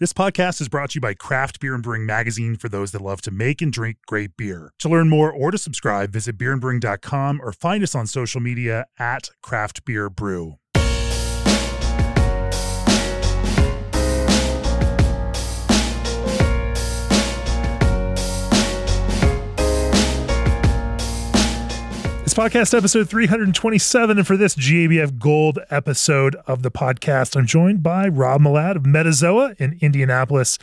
This podcast is brought to you by Craft Beer and Brewing Magazine for those that love to make and drink great beer. To learn more or to subscribe, visit beerandbrewing.com or find us on social media at Craft Beer Brew. Podcast episode 327. And for this GABF Gold episode of the podcast, I'm joined by Rob Malad of Metazoa in Indianapolis,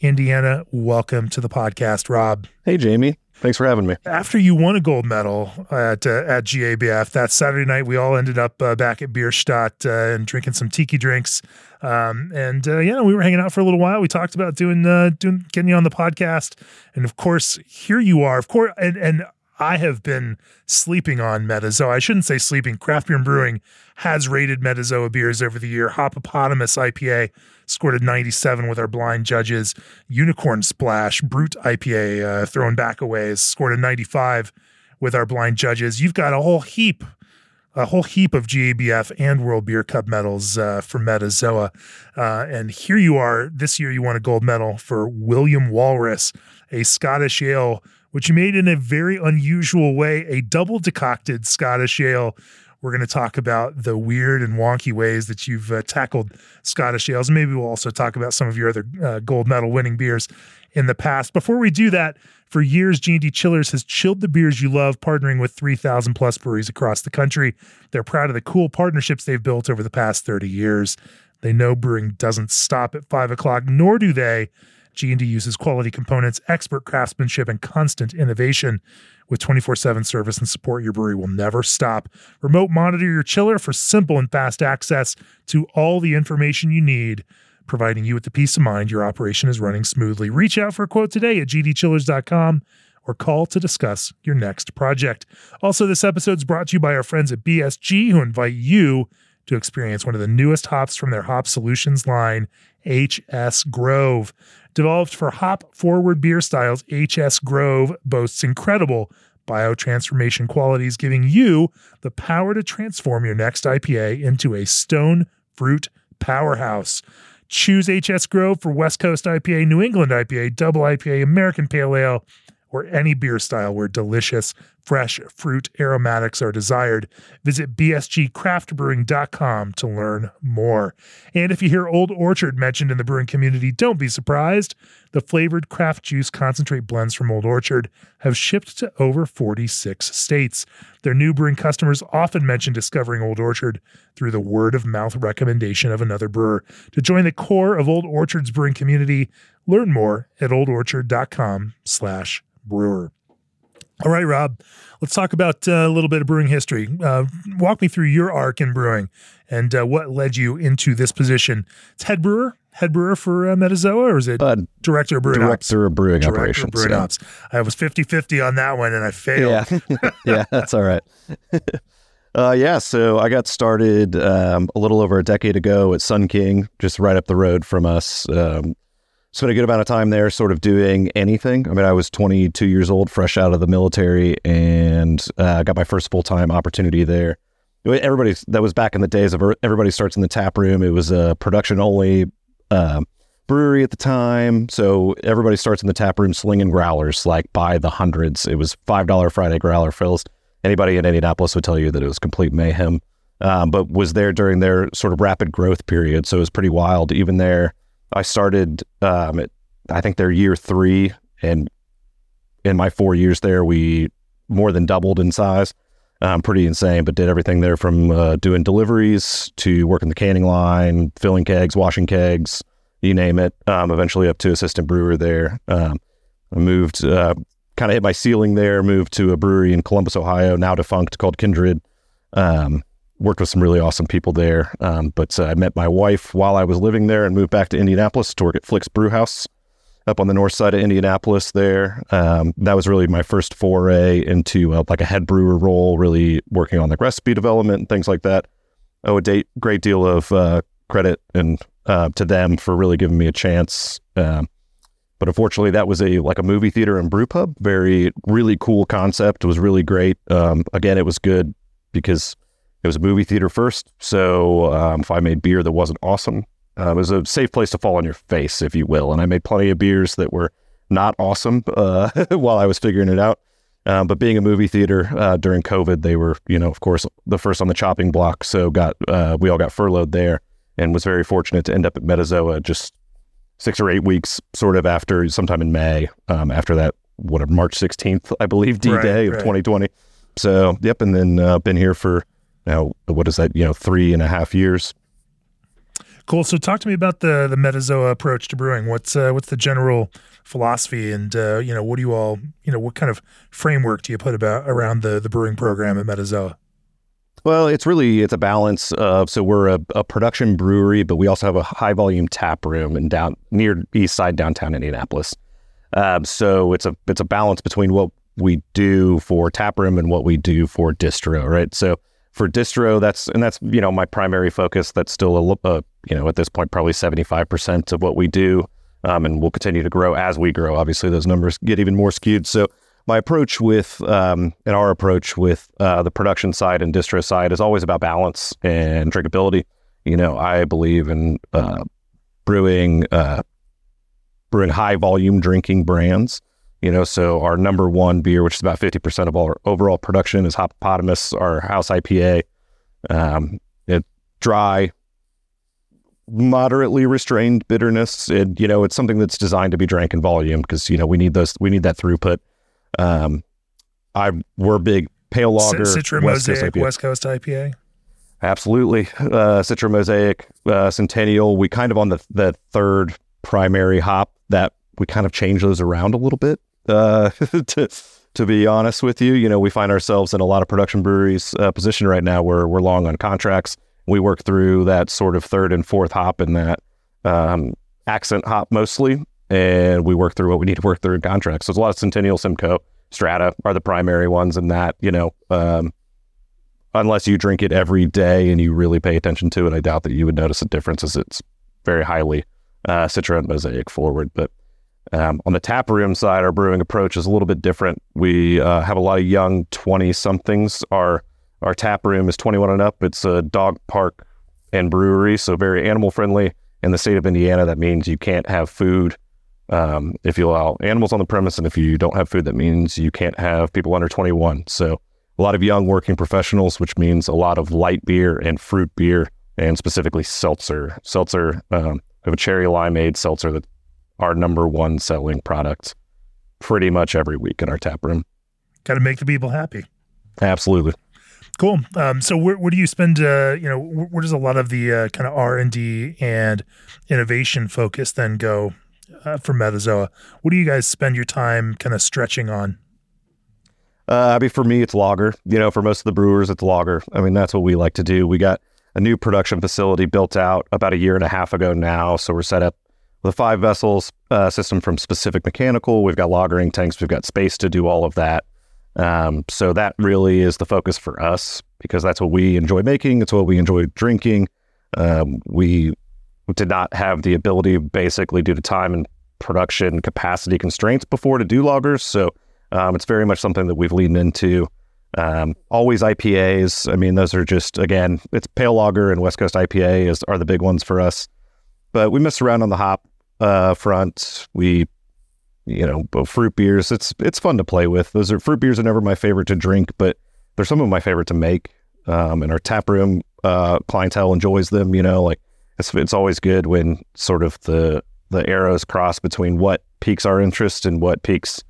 Indiana. Welcome to the podcast, Rob. Hey, Jamie. Thanks for having me. After you won a gold medal at uh, at GABF that Saturday night, we all ended up uh, back at Bierstadt uh, and drinking some tiki drinks. Um, and uh, yeah, we were hanging out for a little while. We talked about doing uh, doing getting you on the podcast, and of course, here you are. Of course, and and I have been sleeping on Metazoa. I shouldn't say sleeping. Craft Beer and Brewing has rated Metazoa beers over the year. Hopopotamus IPA scored a 97 with our blind judges. Unicorn Splash Brut IPA uh, thrown back away scored a 95 with our blind judges. You've got a whole heap a whole heap of GABF and World Beer Cup medals uh, for Metazoa. Uh, and here you are. This year, you won a gold medal for William Walrus, a Scottish ale which made in a very unusual way, a double decocted Scottish ale. We're going to talk about the weird and wonky ways that you've uh, tackled Scottish ales. Maybe we'll also talk about some of your other uh, gold medal winning beers in the past. Before we do that, for years, G&D Chillers has chilled the beers you love, partnering with 3,000 plus breweries across the country. They're proud of the cool partnerships they've built over the past 30 years. They know brewing doesn't stop at five o'clock, nor do they G&D uses quality components, expert craftsmanship, and constant innovation. With 24-7 service and support, your brewery will never stop. Remote monitor your chiller for simple and fast access to all the information you need, providing you with the peace of mind your operation is running smoothly. Reach out for a quote today at gdchillers.com or call to discuss your next project. Also, this episode is brought to you by our friends at BSG, who invite you to experience one of the newest hops from their Hop Solutions line, HS Grove. Developed for hop forward beer styles, HS Grove boasts incredible biotransformation qualities, giving you the power to transform your next IPA into a stone fruit powerhouse. Choose HS Grove for West Coast IPA, New England IPA, Double IPA, American Pale Ale, or any beer style where delicious, fresh fruit aromatics are desired. Visit bsgcraftbrewing.com to learn more. And if you hear Old Orchard mentioned in the brewing community, don't be surprised. The flavored craft juice concentrate blends from Old Orchard have shipped to over 46 states. Their new brewing customers often mention discovering Old Orchard through the word of mouth recommendation of another brewer. To join the core of Old Orchard's brewing community, learn more at oldorchard.com slash brewer. All right, Rob, let's talk about uh, a little bit of brewing history. Uh, walk me through your arc in brewing and uh, what led you into this position. It's head brewer, head brewer for uh, Metazoa, or is it Uh, director of brewing Director ops? of brewing Director operations. of brewing yeah. ops. I was 50 50 on that one and I failed. Yeah, yeah, that's all right. uh, yeah, so I got started um, a little over a decade ago at Sun King, just right up the road from us. Um, spent a good amount of time there, sort of doing anything. I mean, I was 22 years old, fresh out of the military, and uh, got my first full time opportunity there. Everybody that was back in the days of er- everybody starts in the tap room. It was a production only um brewery at the time, so everybody starts in the tap room slinging growlers like by the hundreds. It was five dollar Friday growler fills. Anybody in Indianapolis would tell you that it was complete mayhem. Um, but was there during their sort of rapid growth period, so it was pretty wild. Even there, I started um, at I think they're year three, and in my four years there, we more than doubled in size. Um, pretty insane, but did everything there from uh, doing deliveries to working the canning line, filling kegs, washing kegs, you name it. Um, eventually up to assistant brewer there. Um, I moved, uh, kind of hit my ceiling there, moved to a brewery in Columbus, Ohio, now defunct called Kindred. Um, worked with some really awesome people there. Um, but uh, I met my wife while I was living there and moved back to Indianapolis to work at Flix Brew House up on the north side of Indianapolis there. Um, that was really my first foray into uh, like a head brewer role, really working on like recipe development and things like that. I owe a date, great deal of uh, credit and uh, to them for really giving me a chance. Um, but unfortunately, that was a like a movie theater and brew pub. Very really cool concept. It was really great. Um, again, it was good because it was a movie theater first. So um, if I made beer that wasn't awesome, Uh, it was a safe place to fall on your face, if you will. And I made plenty of beers that were not awesome uh, while I was figuring it out. Um, but being a movie theater uh, during COVID, they were, you know, of course, the first on the chopping block. So got uh, we all got furloughed there, and was very fortunate to end up at Metazoa just six or eight weeks, sort of after, sometime in May, um, after that, what March sixteenth, I believe, D Day right, of right. 2020. So, yep, and then uh, been here for now. What is that? You know, three and a half years. Cool. So, talk to me about the the Metazoa approach to brewing. What's uh, what's the general philosophy, and uh, you know, what do you all, you know, what kind of framework do you put about around the the brewing program at Metazoa? Well, it's really it's a balance of so we're a, a, production brewery, but we also have a high volume tap room in down near East Side downtown Indianapolis. Um, so it's a it's a balance between what we do for tap room and what we do for distro, right? So for distro, that's and that's you know my primary focus. That's still a, a you know at this point probably seventy five percent of what we do, um, and we'll continue to grow as we grow. Obviously, those numbers get even more skewed. So my approach with um, and our approach with uh, the production side and distro side is always about balance and drinkability. You know, I believe in uh, brewing uh, brewing high volume drinking brands. You know, so our number one beer, which is about 50% of our overall production, is Hopopotamus, our house IPA. Um, it dry, moderately restrained bitterness. It, you know, it's something that's designed to be drank in volume because, you know, we need those, we need that throughput. Um, I, we're big pale lager, Citra West Mosaic, Coast West Coast IPA. Absolutely. Uh, Citra Mosaic, uh, Centennial. We kind of on the, the third primary hop that we kind of change those around a little bit. Uh, to to be honest with you, you know, we find ourselves in a lot of production breweries uh, position right now where we're long on contracts. We work through that sort of third and fourth hop in that um, accent hop mostly, and we work through what we need to work through in contracts. So a lot of Centennial, Simcoe, Strata are the primary ones in that. You know, um, unless you drink it every day and you really pay attention to it, I doubt that you would notice a difference as it's very highly uh, Mosaic forward. But um, on the tap room side, our brewing approach is a little bit different. We uh, have a lot of young 20 somethings. Our our tap room is 21 and up. It's a dog park and brewery, so very animal friendly. In the state of Indiana, that means you can't have food um, if you allow animals on the premise, and if you don't have food, that means you can't have people under 21. So a lot of young working professionals, which means a lot of light beer and fruit beer, and specifically seltzer. Seltzer um, have a cherry limeade seltzer that's our number one selling product pretty much every week in our tap room. Got to make the people happy. Absolutely. Cool. Um, so where, where do you spend, uh, you know, where, where, does a lot of the uh, kind of R&D and innovation focus then go uh, for Metazoa? What do you guys spend your time kind of stretching on? Uh, I mean, for me, it's lager. You know, for most of the brewers, it's lager. I mean, that's what we like to do. We got a new production facility built out about a year and a half ago now. So we're set up a five vessels uh, system from Specific Mechanical. We've got lagering tanks. We've got space to do all of that. Um, so that really is the focus for us because that's what we enjoy making. It's what we enjoy drinking. Um, we did not have the ability, basically, due to time and production capacity constraints before to do lagers. So um, it's very much something that we've leaned into. Um, always IPAs. I mean, those are just again, it's pale lager and West Coast IPA is are the big ones for us. But we mess around on the hop uh, front. We, you know, fruit beers. It's it's fun to play with. Those are fruit beers are never my favorite to drink, but they're some of my favorite to make. Um, and our tap room uh, clientele enjoys them. You know, like it's it's always good when sort of the the arrows cross between what piques our interest and what piques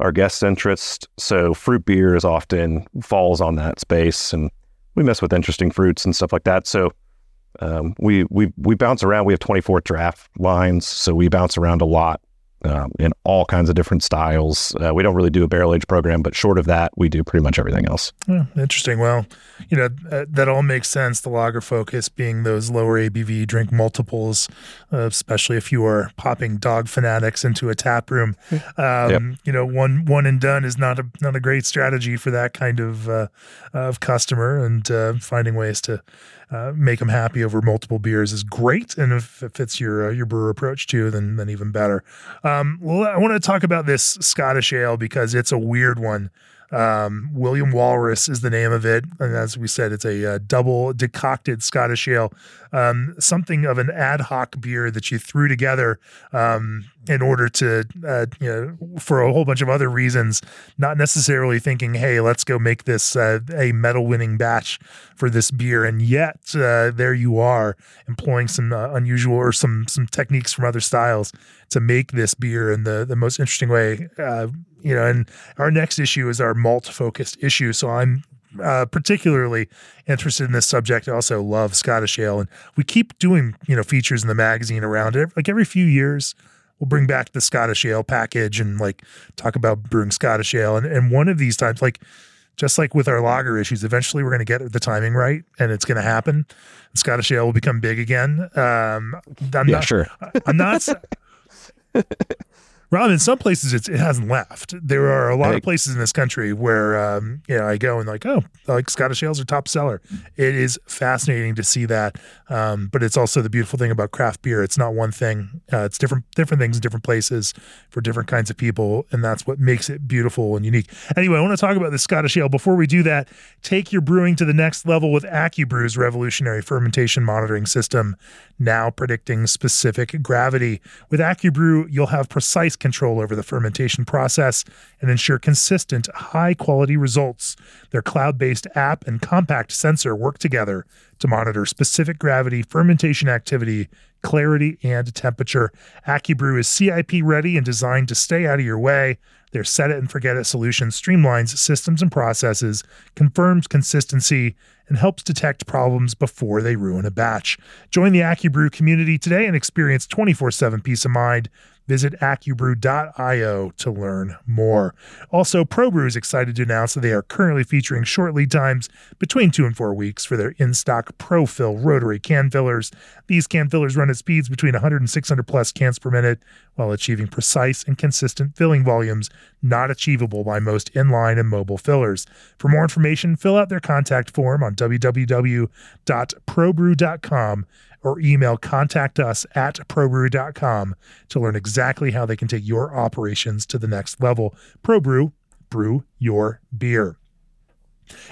our guests' interest. So fruit beer is often falls on that space, and we mess with interesting fruits and stuff like that. So um, we we we bounce around. We have 24 draft lines, so we bounce around a lot um, in all kinds of different styles. Uh, we don't really do a barrel age program, but short of that, we do pretty much everything else. Yeah, interesting. Well, you know uh, that all makes sense. The lager focus being those lower ABV drink multiples, uh, especially if you are popping dog fanatics into a tap room. Um, yep. You know, one one and done is not a not a great strategy for that kind of uh, of customer, and uh, finding ways to uh, make them happy over multiple beers is great. And if it fits your uh, your brewer approach too, then then even better. Um, well, I want to talk about this Scottish ale because it's a weird one. Um, William Walrus is the name of it. And as we said, it's a, uh, double decocted Scottish ale, um, something of an ad hoc beer that you threw together um, in order to, uh, you know, for a whole bunch of other reasons, not necessarily thinking, hey, let's go make this uh, a medal winning batch for this beer. And yet, uh, there you are employing some uh, unusual or some some techniques from other styles to make this beer in the the most interesting way. Uh, you know, and our next issue is our malt focused issue. So I'm uh, particularly interested in this subject. I also love Scottish ale, and we keep doing you know features in the magazine around it. Like every few years, we'll bring back the Scottish ale package and like talk about brewing Scottish ale. And and one of these times, like just like with our lager issues, eventually we're going to get the timing right, and it's going to happen. Scottish ale will become big again. Um, I'm yeah, not, sure. I'm not. Rob, in some places it hasn't left. There are a lot of places in this country where um, you know I go and like, oh, like Scottish ales are top seller. It is fascinating to see that, um, but it's also the beautiful thing about craft beer. It's not one thing. Uh, it's different different things in different places for different kinds of people, and that's what makes it beautiful and unique. Anyway, I want to talk about the Scottish ale. Before we do that, take your brewing to the next level with AccuBrew's revolutionary fermentation monitoring system, now predicting specific gravity. With AccuBrew, you'll have precise control over the fermentation process and ensure consistent, high quality results. Their cloud based app and compact sensor work together to monitor specific gravity, fermentation activity, clarity, and temperature. AccuBrew is CIP ready and designed to stay out of your way. Their set it and forget it solution streamlines systems and processes, confirms consistency, and helps detect problems before they ruin a batch. Join the AccuBrew community today and experience 24 7 peace of mind. Visit accubrew.io to learn more. Also, ProBrew is excited to announce that they are currently featuring short lead times between two and four weeks for their in stock ProFill rotary can fillers. These can fillers run at speeds between 100 and 600 plus cans per minute while achieving precise and consistent filling volumes not achievable by most inline and mobile fillers. For more information, fill out their contact form on www.probrew.com or email contact us at probrew.com to learn exactly how they can take your operations to the next level. ProBrew, brew your beer.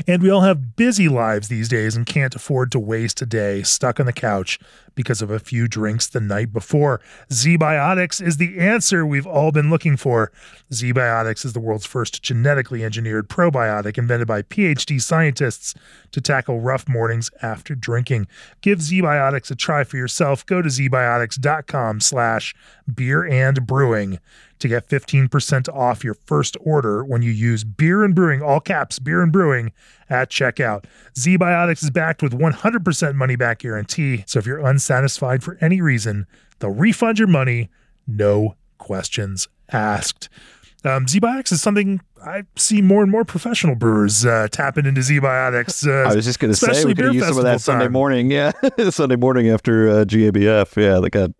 And we all have busy lives these days and can't afford to waste a day stuck on the couch because of a few drinks the night before. ZBiotics is the answer we've all been looking for. ZBiotics is the world's first genetically engineered probiotic invented by PhD scientists to tackle rough mornings after drinking. Give ZBiotics a try for yourself. Go to zbiotics.com slash beer and brewing to get 15% off your first order when you use beer and brewing, all caps, beer and brewing at checkout. ZBiotics is backed with 100% money back guarantee. So if you're unsatisfied for any reason, they'll refund your money, no questions asked. Um, ZBiotics is something I see more and more professional brewers uh, tapping into ZBiotics. Uh, I was just going to say we could use some of that Sunday morning. Yeah, Sunday morning after uh, GABF. Yeah, they got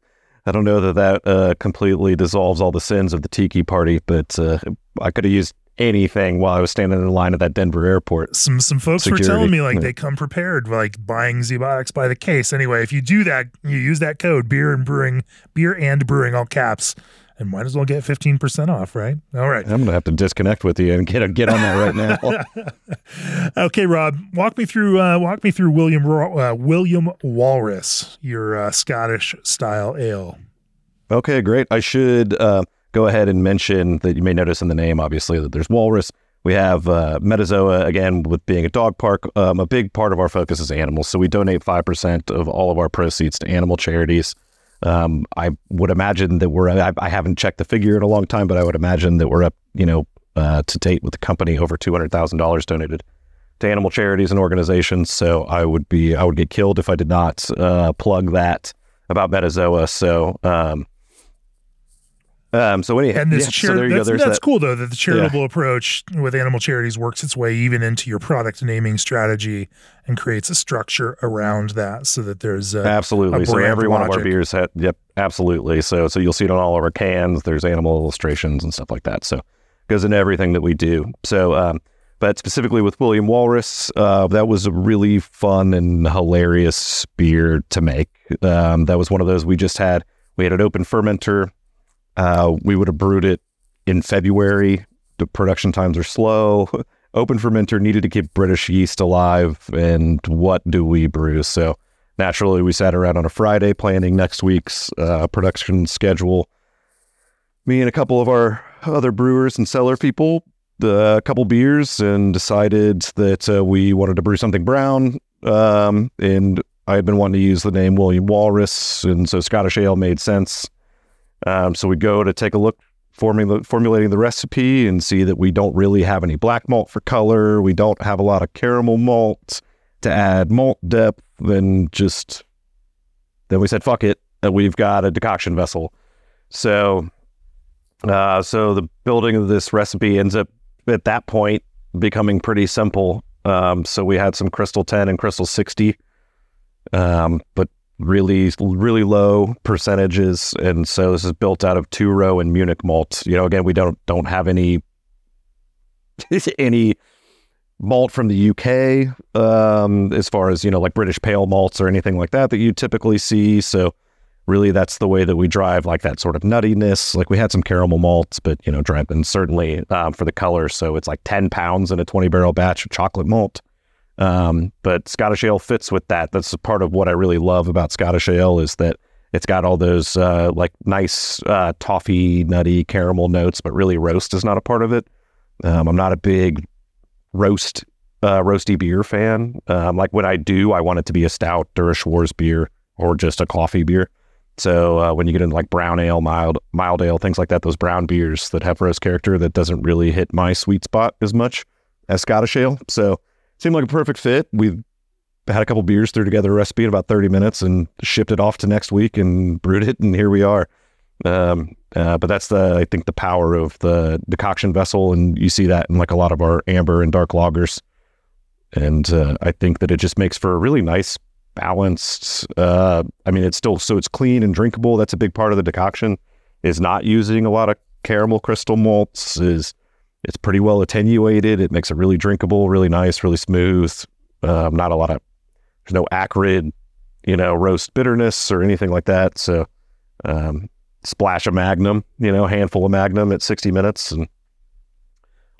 I don't know that that uh, completely dissolves all the sins of the tiki party, but uh, I could have used anything while I was standing in the line at that Denver airport. Some some folks Security. were telling me like yeah. they come prepared, like buying ZBiotics by the case. Anyway, if you do that, you use that code beer and brewing, beer and brewing, all caps and might as well get 15% off, right? All right. I'm going to have to disconnect with you and get get on that right now. okay, Rob, walk me through uh, walk me through William uh, William Walrus, your uh, Scottish style ale. Okay, great. I should uh, go ahead and mention that you may notice in the name, obviously, that there's walrus. We have uh, Metazoa, again, with being a dog park. Um, a big part of our focus is animals. So we donate 5% of all of our proceeds to animal charities. Um, I would imagine that we're, I, I, haven't checked the figure in a long time, but I would imagine that we're up, you know, uh, to date with the company over $200,000 donated to animal charities and organizations. So I would be, I would get killed if I did not uh, plug that about Metazoa. So, um, um, so anyhow, and this yeah, chari- so that's, that's that. cool though that the charitable yeah. approach with animal charities works its way even into your product naming strategy and creates a structure around that so that there's a, absolutely. A so every logic. one of our beers, had, yep, absolutely. So so you'll see it on all of our cans. There's animal illustrations and stuff like that. So goes into everything that we do. So. Um, but specifically with William Walrus, uh, that was a really fun and hilarious beer to make. Um, that was one of those we just had. We had an open fermenter uh, we would have brewed it in February The production times are slow. Open fermenter needed to keep British yeast alive. And what do we brew? So naturally, we sat around on a Friday planning next week's uh, production schedule. Me and a couple of our other brewers and cellar people, a couple beers, and decided that uh, we wanted to brew something brown. Um, and I had been wanting to use the name William Walrus, and so Scottish Ale made sense. Um, so we go to take a look, the, formulating the recipe, and see that we don't really have any black malt for color. We don't have a lot of caramel malt to add malt depth. Then just then we said, "Fuck it," we've got a decoction vessel. So, uh, so the building of this recipe ends up at that point becoming pretty simple. Um, so we had some Crystal 10 and Crystal 60 um, but really, really low percentages. And so this is built out of two row and Munich malt. You know, again, we don't don't have any any malt from the UK um, as far as you know, like British pale malts or anything like that that you typically see. So really, that's the way that we drive like that sort of nuttiness. Like we had some caramel malts, but you know, drive and certainly um, for the color. So it's like ten pounds in a twenty barrel batch of chocolate malt. Um, but Scottish Ale fits with that. That's part of what I really love about Scottish Ale is that it's got all those uh, like nice uh, toffee, nutty caramel notes, but really roast is not a part of it. Um, I'm not a big roast uh, roasty beer fan. Um, like when I do, I want it to be a stout or a Schwarz beer or just a coffee beer. So uh, when you get into like brown ale, mild mild ale, things like that, those brown beers that have roast character, that doesn't really hit my sweet spot as much as Scottish ale. So seemed like a perfect fit. We had a couple beers, threw together a recipe in about 30 minutes and shipped it off to next week and brewed it. And here we are. Um, uh, but that's the, I think the power of the decoction vessel. And you see that in like a lot of our amber and dark lagers. And uh, I think that it just makes for a really nice, balanced, uh, I mean, it's still, so it's clean and drinkable. That's a big part of the decoction is not using a lot of caramel crystal malts is, it's pretty well attenuated. It makes it really drinkable, really nice, really smooth. Um, not a lot of there's no acrid, you know, roast bitterness or anything like that. So um, splash of Magnum, you know, handful of Magnum at 60 minutes, and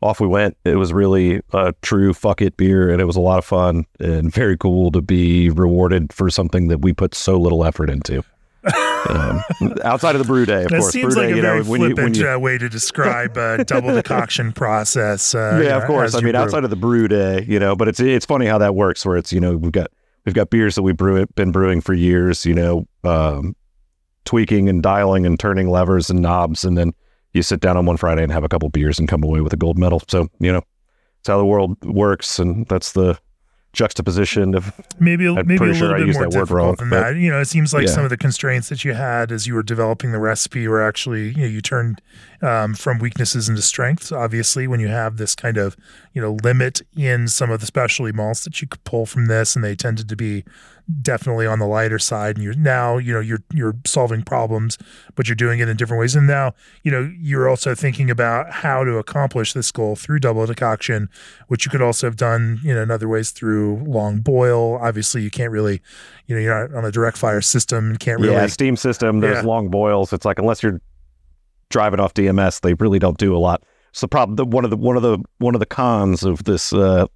off we went. It was really a true fuck it beer, and it was a lot of fun and very cool to be rewarded for something that we put so little effort into um, outside of the brew day, of that course. seems brew like day, a very know, when you, when flippant you, uh, way to describe a double decoction process. Uh, yeah, of course. I mean, brew. outside of the brew day, you know, but it's it's funny how that works. Where it's you know we've got we've got beers that we've brew been brewing for years. You know, um, tweaking and dialing and turning levers and knobs, and then you sit down on one Friday and have a couple beers and come away with a gold medal. So you know, it's how the world works, and that's the juxtaposition of maybe I'm maybe a little sure bit more difficult wrong, than but- that. You know, it seems like Yeah. some of the constraints that you had as you were developing the recipe were actually you know you turned um, from weaknesses into strengths. Obviously, when you have this kind of you know limit in some of the specialty malts that you could pull from this, and they tended to be definitely on the lighter side and you're now you know you're you're solving problems but you're doing it in different ways and now you know you're also thinking about how to accomplish this goal through double decoction which you could also have done you know in other ways through long boil obviously you can't really you know you're not on a direct fire system you can't really yeah steam system. There's Yeah. long boils. It's like unless you're driving off DMS, they really don't do a lot. so the problem. The, one of the one of the one of the cons of this uh,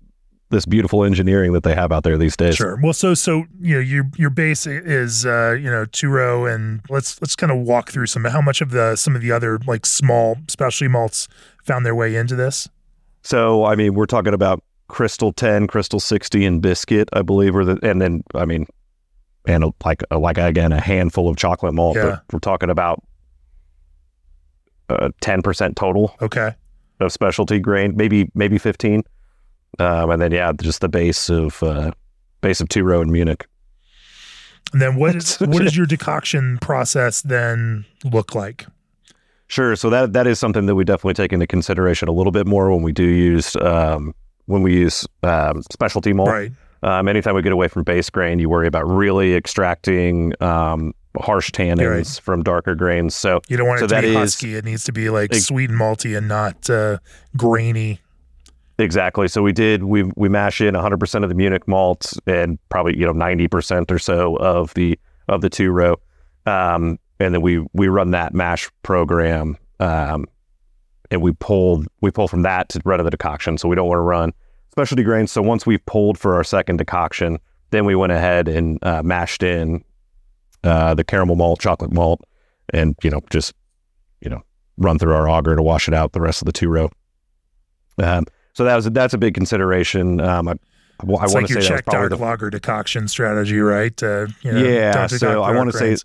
this beautiful engineering that they have out there these days. Sure. Well, so so you know your your base is uh, you know two row, and let's let's kind of walk through some how much of the some of the other like small specialty malts found their way into this. So I mean, we're talking about Crystal 10, Crystal 60, and Biscuit, I believe, or the and then I mean, and a, like a, like again a handful of chocolate malt. Yeah. But we're talking about uh, ten percent total Okay. of specialty grain, maybe maybe fifteen, um, and then yeah, just the base of uh, base of two row in Munich. And then what is what does your decoction process then look like? Sure. So that that is something that we definitely take into consideration a little bit more when we do use um, when we use um, specialty malt. Right. Um, anytime we get away from base grain, you worry about really extracting um, harsh tannins Right. from darker grains. So You don't want So it to that be is- husky. It needs to be like sweet and malty and not uh, grainy. Exactly. So we did we we mash in 100% of the Munich malt and probably you know 90% or so of the of the two row, um, and then we we run that mash program um, and we pull we pull from that to run the decoction. So we don't want to run specialty grains. So once we've pulled for our second decoction, then we went ahead and uh, mashed in uh, the caramel malt, chocolate malt, and you know just you know run through our auger to wash it out the rest of the two row. Um, so that was that's a big consideration. Um, I, I It's want like to say check dark the lager decoction strategy, right? Uh, you know, Yeah, so I wanna say-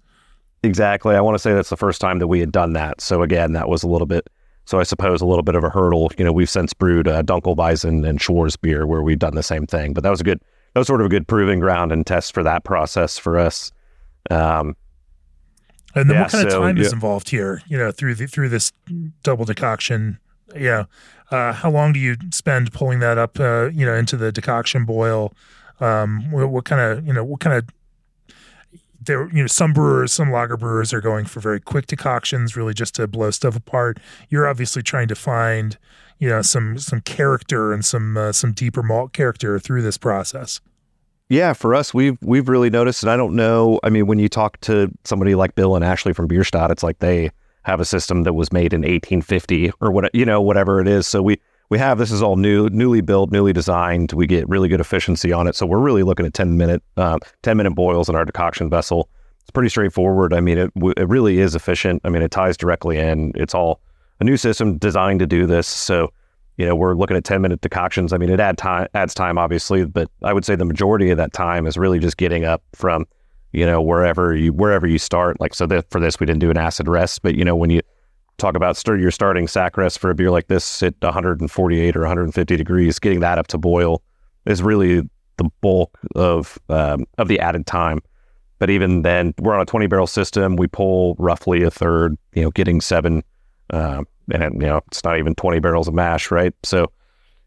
Exactly. I want to say that's the first time that we had done that. So again, that was a little bit. So I suppose a little bit of a hurdle. You know, we've since brewed uh, Dunkelweizen and Schwarz beer where we've done the same thing. But that was a good. That was sort of a good proving ground and test for that process for us. Um, And then Yeah, what kind so, of time is involved here? You know, through the through this double decoction. Yeah, uh, how long do you spend pulling that up? Uh, you know, into the decoction boil. Um, what, what kind of you know what kind of there? You know, some brewers, some lager brewers are going for very quick decoctions, really just to blow stuff apart. You're obviously trying to find you know some some character and some uh, some deeper malt character through this process. yeah, for us, we've we've really noticed, and I don't know. I mean, when you talk to somebody like Bill and Ashley from Bierstadt, it's like they have a system that was made in 1850 or what you know, whatever it is. So we we have this is all new, newly built, newly designed. We get really good efficiency on it. So we're really looking at 10 minute um, 10 minute boils in our decoction vessel. It's pretty straightforward. I mean, it it really is efficient. I mean, it ties directly in. It's all a new system designed to do this. So you know, we're looking at 10 minute decoctions. I mean, it add time, adds time, obviously, but I would say the majority of that time is really just getting up from, you know, wherever you, wherever you start. Like, so that for this, we didn't do an acid rest, but you know, when you talk about start, your starting sacch rest for a beer like this at 148 or 150 degrees, getting that up to boil is really the bulk of, um, of the added time. But even then, we're on a 20 barrel system. We pull roughly a third, you know, getting seven, um, and you know it's not even 20 barrels of mash right so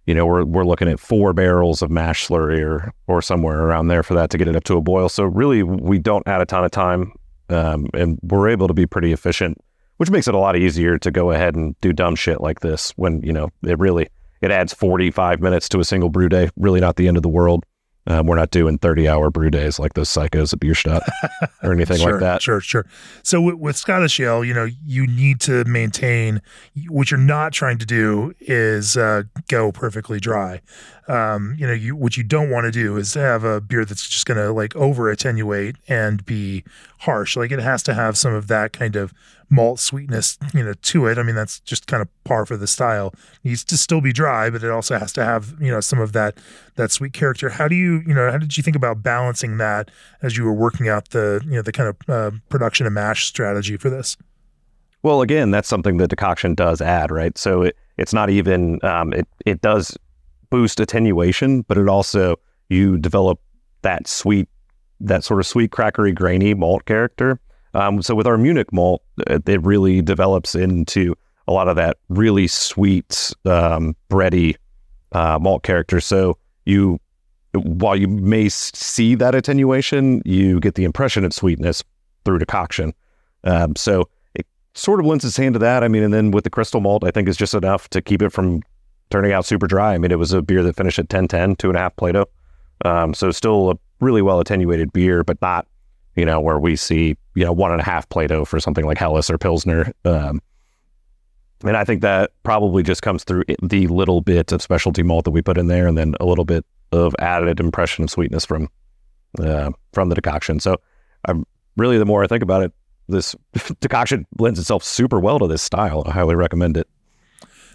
you know we're we're looking at four barrels of mash slurry or or somewhere around there for that to get it up to a boil. So really we don't add a ton of time um, and we're able to be pretty efficient which makes it a lot easier to go ahead and do dumb shit like this when you know it really it adds 45 minutes to a single brew day really not the end of the world um, we're not doing 30 hour brew days like those psychos at Bierstadt or anything sure, like that Sure, sure. So with, with Scottish Ale, you know, you need to maintain what you're not trying to do is uh, go perfectly dry. Um, you know, you what you don't want to do is have a beer that's just going to like over attenuate and be harsh. Like it has to have some of that kind of malt sweetness, you know, to it. I mean, that's just kind of par for the style. It needs to still be dry, but it also has to have, you know, some of that that sweet character. How do you, you know, how did you think about balancing that as you were working out the, you know, the kind of uh, production and mash strategy for this? Well, again, that's something the decoction does add, right? So it, it's not even um, it it does boost attenuation, but it also you develop that sweet, that sort of sweet, crackery, grainy malt character. Um, so with our Munich malt, it, really develops into a lot of that really sweet, um, bready uh, malt character. So you, while you may see that attenuation, you get the impression of sweetness through decoction. Um, so it sort of lends its hand to that. I mean, and then with the crystal malt, I think is just enough to keep it from turning out super dry. I mean, it was a beer that finished at 1010, two and a half Plato. Um, so still a really well attenuated beer, but not, you know, where we see, you know, one and a half Plato for something like Helles or Pilsner. Um, and I think that probably just comes through the little bit of specialty malt that we put in there, and then a little bit of added impression of sweetness from uh, from the decoction. So, I'm really the more I think about it, this decoction lends itself super well to this style. I highly recommend it.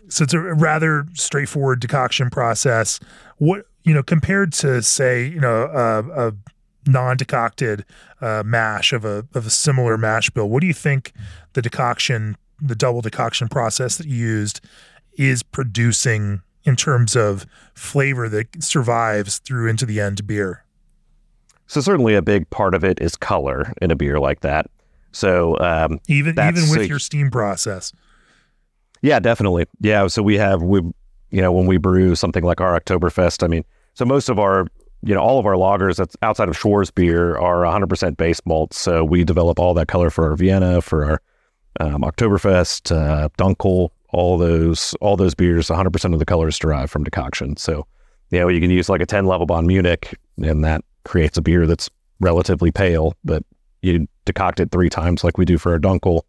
So it's a rather straightforward decoction process. What you know, compared to say, you know, a, a non-decocted uh, mash of a of a similar mash bill, what do you think the decoction, the double decoction process that you used, is producing in terms of flavor that survives through into the end beer? So certainly a big part of it is color in a beer like that. So um, Even even with your steam process. Yeah, definitely. Yeah, so we have we you know when we brew something like our Oktoberfest. I mean, so most of our you know all of our lagers that's outside of Schwarz beer are 100% base malt. So we develop all that color for our Vienna, for our um, Oktoberfest, uh, Dunkel, all those all those beers. 100% of the color is derived from decoction. So you know you can use like a 10 Lovibond Munich, and that creates a beer that's relatively pale, but you decoct it three times like we do for our Dunkel,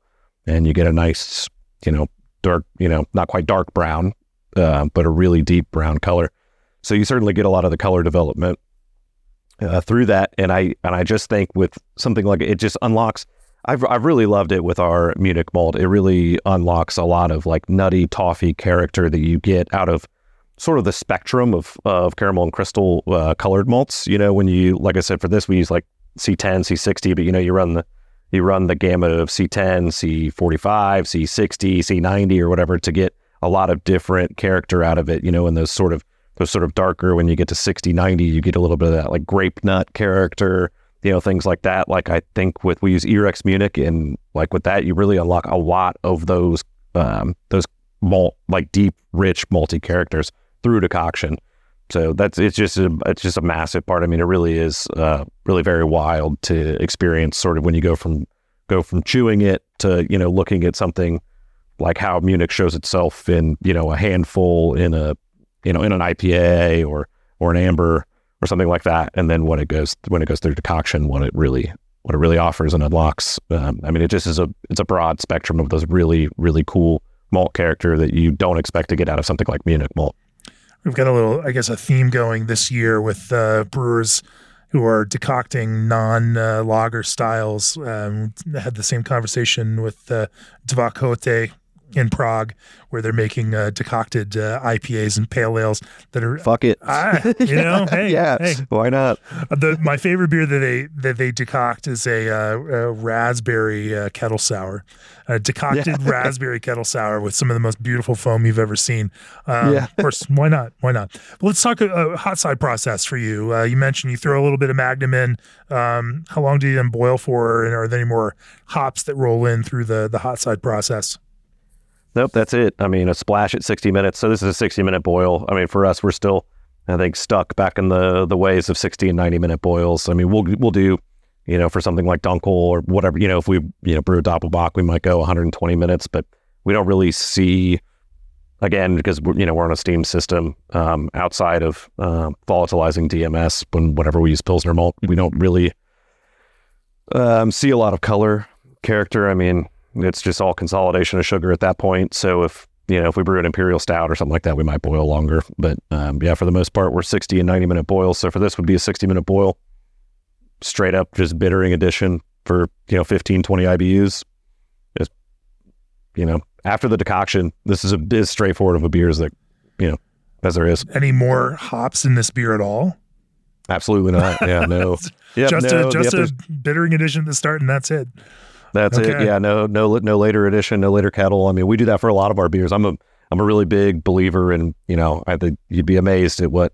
and you get a nice you know dark, you know, not quite dark brown, uh, but a really deep brown color. So you certainly get a lot of the color development uh, through that. And I and I just think with something like it just unlocks. I've I've really loved it with our Munich malt. It really unlocks a lot of like nutty toffee character that you get out of sort of the spectrum of of caramel and crystal uh, colored malts. You know, when you like I said for this we use like C10, C60, but you know you run the you run the gamut of C10, C45, C60, C90, or whatever to get a lot of different character out of it. You know, in those sort of those sort of darker when you get to 60, 90, you get a little bit of that like grape nut character. You know, things like that. Like I think with we use Erex Munich, and like with that, you really unlock a lot of those um, those malt like deep, rich, multi characters through decoction. So that's it's just a it's just a massive part. I mean, it really is uh, really very wild to experience. Sort of when you go from go from chewing it to you know looking at something like how Munich shows itself in you know a handful in a you know in an IPA or or an amber or something like that, and then when it goes when it goes through decoction, what it really what it really offers and unlocks. Um, I mean, it just is a it's a broad spectrum of those really really cool malt character that you don't expect to get out of something like Munich malt we've got a little, I guess, a theme going this year with uh, brewers who are decocting non uh, lager styles. Um, had the same conversation with uh, Dva Kohouti in Prague, where they're making uh, decocted uh, IPAs and pale ales that are fuck it. Ah, you know, hey, yeah, hey. why not? Uh, the, my favorite beer that they that they decoct is a, uh, a raspberry uh, kettle sour, a decocted yeah. raspberry kettle sour with some of the most beautiful foam you've ever seen. Um, yeah, of course, why not? Why not? But let's talk a, a, hot side process for you. Uh, you mentioned you throw a little bit of Magnum in. Um, how long do you then boil for? And are there any more hops that roll in through the the hot side process? Nope, that's it. I mean, a splash at 60 minutes. So this is a 60 minute boil. I mean, for us, we're still, I think, stuck back in the the ways of 60 and 90 minute boils. I mean, we'll we'll do, you know, for something like Dunkel or whatever. You know, if we you know brew a Doppelbock, we might go 120 minutes, but we don't really see. Again, because you know we're on a steam system um, outside of uh, volatilizing DMS. When whenever we use Pilsner malt, we don't really um, see a lot of color character. I mean, it's just all consolidation of sugar at that point. So if you know if we brew an imperial stout or something like that, we might boil longer. But um, yeah, for the most part, we're 60 and 90 minute boils. So for this would be a 60 minute boil, straight up just bittering addition for you know 15 20 IBUs. Just you know after the decoction, this is a as straightforward of a beer as that you know as there is. Any more hops in this beer at all? Absolutely not. Yeah, no. Yep, just no, a just yep, a bittering addition at the start, and that's it. That's okay. it. Yeah, no, no, no later edition, no later kettle. I mean, we do that for a lot of our beers. I'm a, I'm a really big believer in, you know, I think you'd be amazed at what,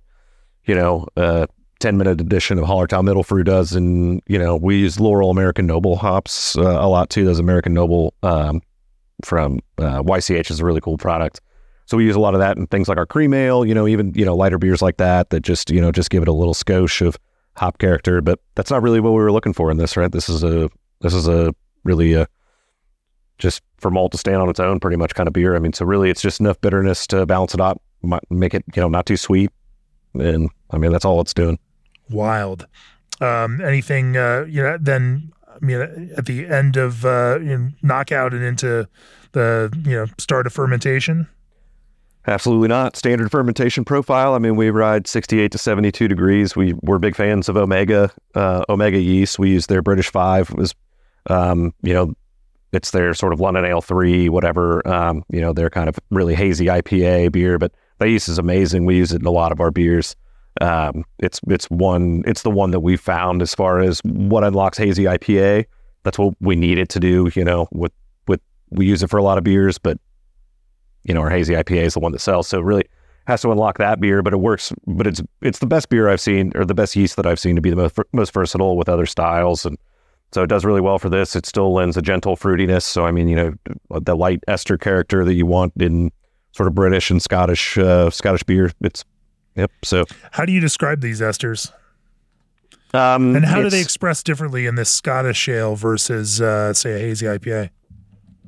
you know, uh, 10 minute edition of Hallertau Mittelfrüh does. And, you know, we use Loral American Noble hops uh, a lot too. Those American Noble um, from uh, YCH is a really cool product. So we use a lot of that and things like our cream ale, you know, even, you know, lighter beers like that, that just, you know, just give it a little skosh of hop character. But that's not really what we were looking for in this, right? This is a, this is a really uh, just for malt to stand on its own, pretty much kind of beer. I mean, so really, it's just enough bitterness to balance it out, make it you know not too sweet, and I mean that's all it's doing. Wild. Um, anything uh, you know? Then I mean, at the end of uh, you know, knockout and into the you know start of fermentation. Absolutely not. Standard fermentation profile. I mean, we ride 68 to 72 degrees. We we're big fans of Omega uh, Omega yeast. We use their British Five. It was um, you know, it's their sort of London Ale three, whatever. Um, you know, their kind of really hazy IPA beer, but that yeast is amazing. We use it in a lot of our beers. Um, it's it's one it's the one that we found as far as what unlocks hazy IPA. That's what we need it to do. You know, with with we use it for a lot of beers, but you know, our hazy IPA is the one that sells. So really has to unlock that beer, but it works. But it's it's the best beer I've seen, or the best yeast that I've seen to be the most most versatile with other styles and so it does really well for this. It still lends a gentle fruitiness. So I mean, you know, the light ester character that you want in sort of British and Scottish uh, Scottish beer. It's yep. So how do you describe these esters? Um, and how do they express differently in this Scottish ale versus, uh, say, a hazy IPA?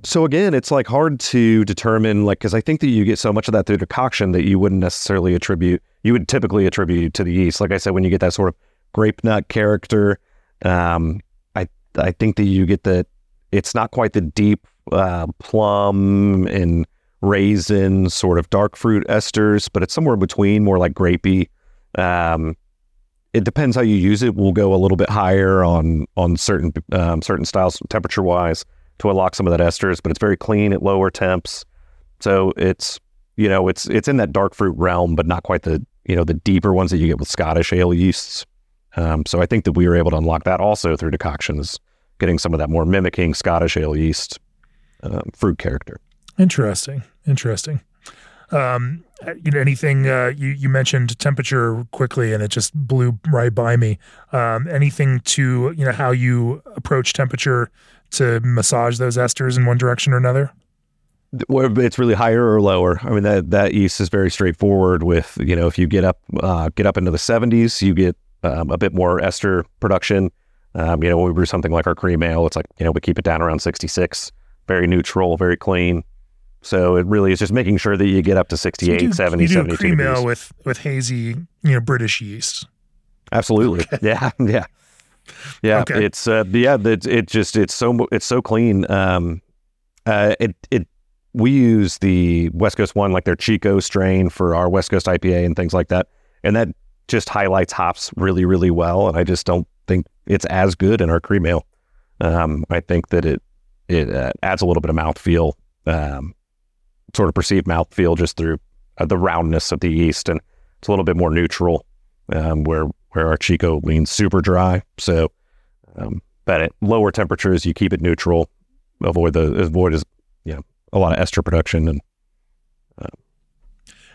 So again, it's like hard to determine, like, because I think that you get so much of that through decoction that you wouldn't necessarily attribute. You would typically attribute to the yeast. Like I said, when you get that sort of grape nut character, um, I think that you get the it's not quite the deep uh, plum and raisin, sort of dark fruit esters, but it's somewhere between, more like grapey. Um, it depends how you use it. We'll go a little bit higher on on certain um, certain styles, temperature wise, to unlock some of that esters. But it's very clean at lower temps, so it's you know it's it's in that dark fruit realm, but not quite the you know the deeper ones that you get with Scottish ale yeasts. Um, so I think that we were able to unlock that also through decoctions, getting some of that more mimicking Scottish ale yeast um, fruit character. Interesting. Interesting. Um, you know, anything uh, you you mentioned temperature quickly, and it just blew right by me. Um, anything to you know how you approach temperature to massage those esters in one direction or another? Where it's really higher or lower. I mean that that yeast is very straightforward. With you know, if you get up uh, get up into the 70s, you get um, a bit more ester production. Um, you know, when we brew something like our cream ale, it's like you know we keep it down around 66, very neutral, very clean. So it really is just making sure that you get up to 68, so you do, 70, you do 72 cream degrees. ale with with hazy, you know, British yeast. Absolutely. Yeah. Yeah. Yeah. Okay. It's, uh, yeah, it, it just, it's so, it's so clean. Um, uh, it, it, we use the West Coast one, like their Chico strain for our West Coast IPA and things like that. And that just highlights hops really, really well. And I just don't think it's as good in our cream ale. Um, I think that it, it uh, adds a little bit of mouthfeel, um, sort of perceived mouthfeel just through uh, the roundness of the yeast. And it's a little bit more neutral, um, where, where our Chico leans super dry. So, um, but at lower temperatures, you keep it neutral, avoid the avoid you know a lot of ester production, and uh,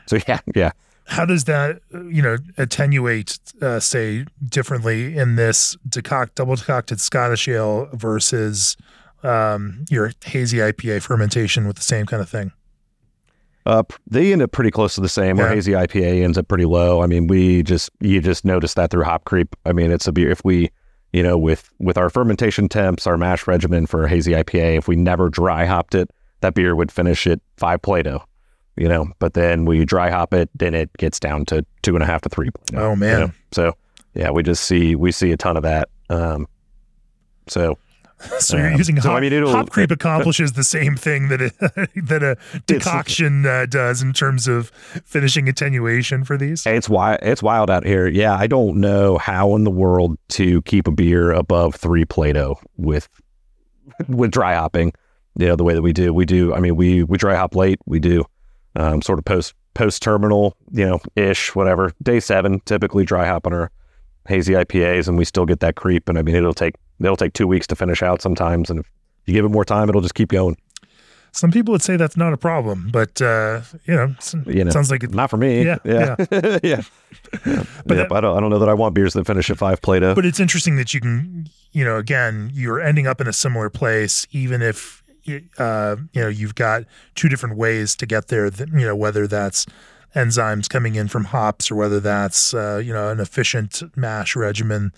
so yeah, yeah. How does that, you know, attenuate, uh, say, differently in this decoct double decocted Scottish ale versus um, your hazy IPA fermentation with the same kind of thing? Uh, they end up pretty close to the same. Our hazy IPA ends up pretty low. I mean, we just you just notice that through hop creep. I mean, it's a beer. If we, you know, with with our fermentation temps, our mash regimen for a hazy IPA, if we never dry hopped it, that beer would finish at five Plato. You know, but then we dry hop it, then it gets down to two and a half to three. Plato, Oh, you man. know? So yeah, we just see we see a ton of that. Um, so So you're Um, using so, hop, I mean, hop creep accomplishes the same thing that a, that a decoction uh, does in terms of finishing attenuation for these. It's wild. It's wild out here. Yeah, I don't know how in the world to keep a beer above three Plato with with dry hopping. You know the way that we do. We do. I mean, we we dry hop late. We do um, sort of post post terminal. You know, ish whatever. Day seven typically dry hop on our hazy IPAs, and we still get that creep. And I mean, it'll take it'll take two weeks to finish out sometimes, and if you give it more time, it'll just keep going. Some people would say that's not a problem, but uh, you know, You know, sounds like it. not for me. Yeah, yeah, yeah. yeah. But Yep, I don't. I don't know that I want beers that finish at five Plato. But it's interesting that you can, you know, again, you're ending up in a similar place, even if, uh, you know, you've got two different ways to get there. That, you know, whether that's enzymes coming in from hops or whether that's, uh, you know, an efficient mash regimen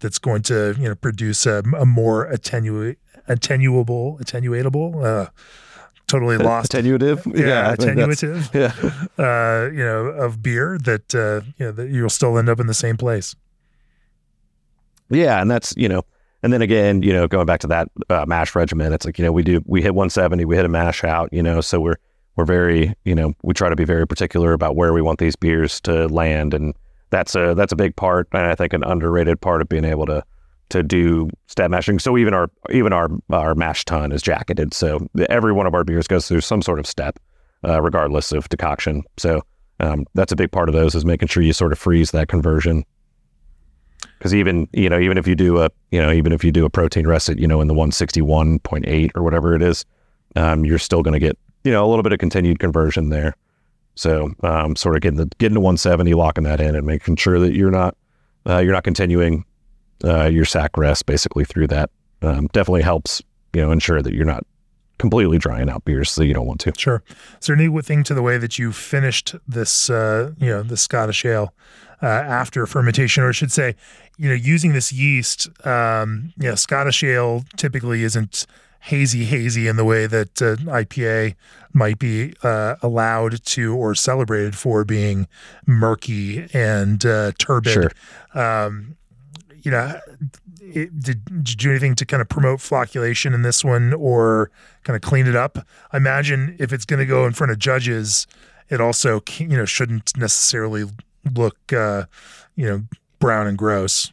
that's going to, you know, produce a, a more attenu- attenuable, attenuatable, uh, totally lost. Attenuative. yeah, that's- attenuative, Yeah. uh, you know, of beer that, uh, you know, that you'll still end up in the same place. Yeah, and that's you know, and then again, you know, going back to that uh, mash regimen, it's like you know we do we hit 170, we hit a mash out, you know, so we're we're very you know we try to be very particular about where we want these beers to land, and that's a that's a big part, and I think an underrated part of being able to to do step mashing. So even our even our our mash tun is jacketed, so every one of our beers goes through some sort of step, uh, regardless of decoction. So um, that's a big part of those is making sure you sort of freeze that conversion because even you know even if you do a you know even if you do a protein reset you know in the 161.8 or whatever it is um, you're still going to get you know a little bit of continued conversion there so um, sort of getting the getting to 170 locking that in and making sure that you're not uh, you're not continuing uh, your sacch rest basically through that um, definitely helps you know ensure that you're not completely drying out beers so you don't want to Sure. Is there any thing to the way that you finished this, uh, you know, the Scottish ale uh, after fermentation, or I should say, you know, using this yeast? Um, you know, Scottish ale typically isn't hazy, hazy in the way that uh, IPA might be uh, allowed to or celebrated for being murky and uh, turbid. Sure. Um, you know, it, did, did you do anything to kind of promote flocculation in this one or kind of clean it up? I imagine if it's going to go in front of judges, it also you know shouldn't necessarily look uh, you know brown and gross.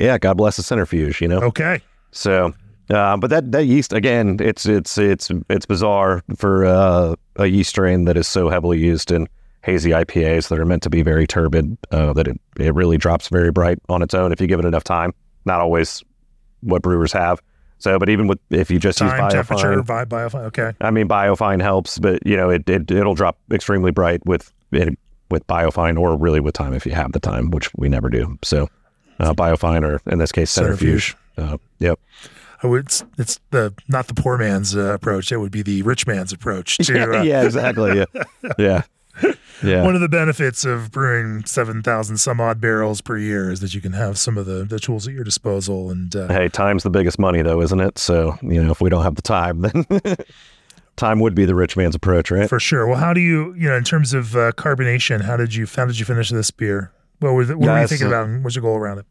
Yeah, God bless the centrifuge. You know. Okay. So, uh, but that that yeast again, it's it's it's it's bizarre for uh, a yeast strain that is so heavily used in hazy IPAs that are meant to be very turbid uh, that it it really drops very bright on its own if you give it enough time. Not always what brewers have. So, but even with if you just Time, use temperature, biofine, biofine. Okay. I mean biofine helps, but you know it, it it'll drop extremely bright with it, with biofine or really with time if you have the time, which we never do. So, uh, biofine or in this case centrifuge. Uh, yep. Oh, it's it's the not the poor man's uh, approach. It would be the rich man's approach to uh, yeah, exactly. Yeah, yeah, yeah. One of the benefits of brewing seven thousand some odd barrels per year is that you can have some of the, the tools at your disposal. And uh, Hey, time's the biggest money, though, isn't it? So you know, if we don't have the time, then time would be the rich man's approach, right? for sure. Well, how do you you know in terms of uh, carbonation? How did you how did you finish this beer? What were the, what were you thinking uh, about? and What's your goal around it?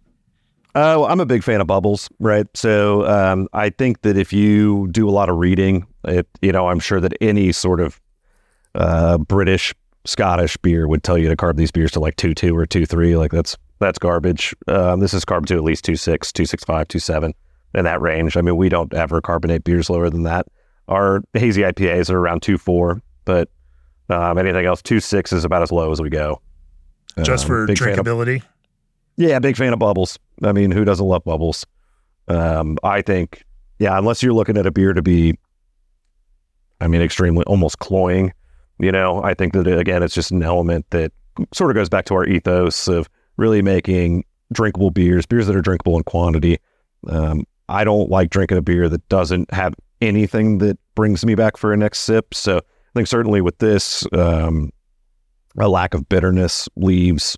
Uh, well, I'm a big fan of bubbles, right? So um, I think that if you do a lot of reading, it, you know, I'm sure that any sort of uh, British, Scottish beer would tell you to carb these beers to like two two or two three. Like that's that's garbage. Um, this is carb to at least two six, two six five, two seven in that range. I mean, we don't ever carbonate beers lower than that. Our hazy IPAs are around two four, but um, anything else two six is about as low as we go. Just Um, for fan of- drinkability. yeah, big fan of bubbles. I mean, who doesn't love bubbles? Um, I think, yeah, unless you're looking at a beer to be, I mean, extremely almost cloying, you know, I think that again, it's just an element that sort of goes back to our ethos of really making drinkable beers, beers that are drinkable in quantity. Um, I don't like drinking a beer that doesn't have anything that brings me back for a next sip. So I think certainly with this, um, a lack of bitterness leaves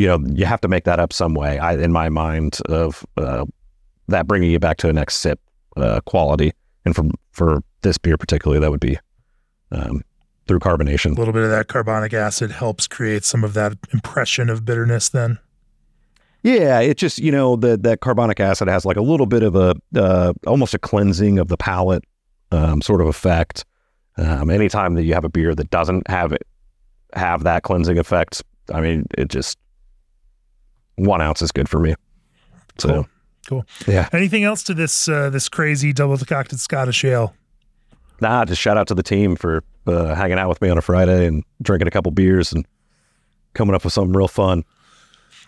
you know, you have to make that up some way. I, in my mind, of uh, that bringing you back to a next sip uh, quality, and for for this beer particularly, that would be um, through carbonation. A little bit of that carbonic acid helps create some of that impression of bitterness. Then Yeah, it just you know that that carbonic acid has like a little bit of a uh, almost a cleansing of the palate um, sort of effect. Um, anytime that you have a beer that doesn't have it have that cleansing effect, I mean, it just one ounce is good for me. So Cool. Cool. Yeah. anything else to this uh, this crazy double decocted Scottish ale? Nah, just shout out to the team for uh, hanging out with me on a Friday and drinking a couple beers and coming up with something real fun.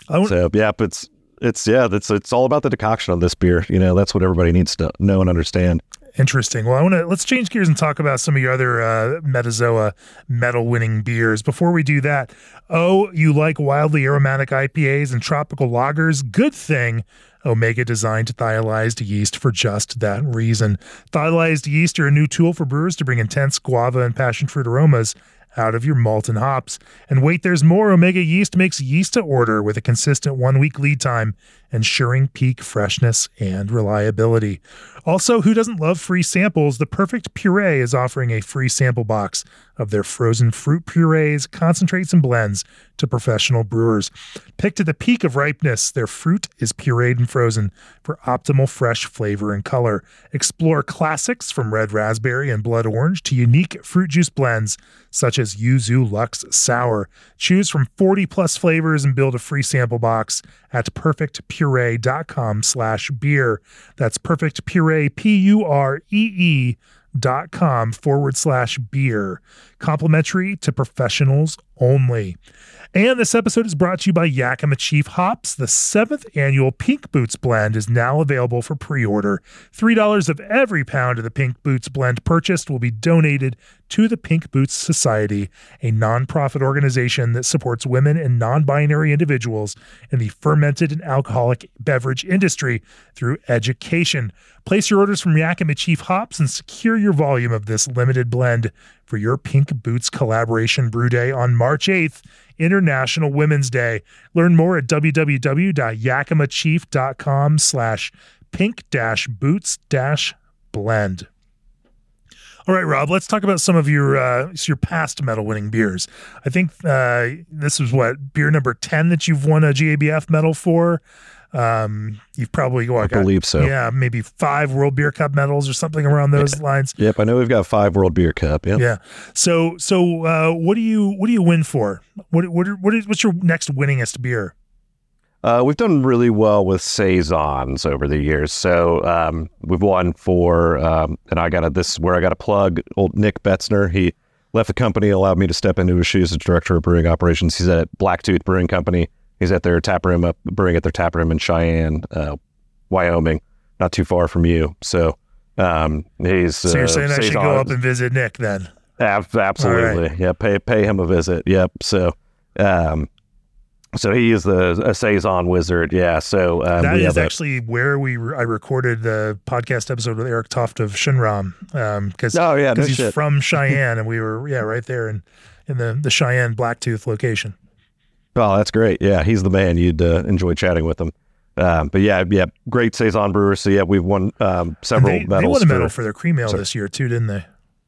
I So yeah, but it's it's yeah, that's it's all about the decoction of this beer. You know, that's what everybody needs to know and understand. Interesting. Well, I want to let's change gears and talk about some of your other uh, Metazoa medal winning beers. Before we do that, oh, you like wildly aromatic IPAs and tropical lagers? Good thing. Omega designed thiolized yeast for just that reason. Thiolized yeast are a new tool for brewers to bring intense guava and passion fruit aromas out of your malt and hops. And wait, there's more. Omega yeast makes yeast to order with a consistent one week lead time, ensuring peak freshness and reliability. Also, who doesn't love free samples? The Perfect Puree is offering a free sample box of their frozen fruit purees, concentrates, and blends to professional brewers. Picked at the peak of ripeness, their fruit is pureed and frozen for optimal fresh flavor and color. Explore classics from red raspberry and blood orange to unique fruit juice blends such as Yuzu Lux Sour. Choose from 40 plus flavors and build a free sample box at perfectpuree.com slash beer. That's perfect puree, dot com forward slash beer. Complimentary to professionals only. And this episode is brought to you by Yakima Chief Hops. The seventh annual Pink Boots blend is now available for pre order. $3 of every pound of the Pink Boots blend purchased will be donated to the Pink Boots Society, a nonprofit organization that supports women and non binary individuals in the fermented and alcoholic beverage industry through education. Place your orders from Yakima Chief Hops and secure your volume of this limited blend for your Pink Boots collaboration brew day on March 8th, International Women's Day. Learn more at www.yakimachief.com slash pink dash boots dash blend. All right, Rob, let's talk about some of your uh, your past medal winning beers. I think uh, this is what beer number 10 that you've won a GABF medal for. Um, you've probably well, I got, believe so. yeah, maybe five World Beer Cup medals or something around those lines. Yep, I know we've got five World Beer Cup. Yep. Yeah. So so uh, what do you what do you win for? What what what is what's your next winningest beer? Uh, we've done really well with saisons over the years. So um, we've won for, um, and I got this is where I got to plug old Nick Betzner. He left the company, allowed me to step into his shoes as director of brewing operations. He's at Blacktooth Brewing Company. He's at their tap room up, brewing at their tap room in Cheyenne, uh, Wyoming, not too far from you. So um, he's. So you're uh, saying I should go up and visit Nick then? Ab- absolutely. Yeah. Pay pay him a visit. Yep. So, um, so he is the a saison wizard. Yeah. So um, That is have a- actually where we re- I recorded the podcast episode with Eric Toft of Schönram because Oh yeah. No he's shit. from Cheyenne and we were yeah right there in in the the Cheyenne Blacktooth location. Oh, that's great. Yeah, he's the man. You'd uh, enjoy chatting with him. Um, but yeah, yeah, great saison brewer. So yeah, we've won um, several they, they medals. won a medal for- for their cream ale Sorry. this year too, didn't they?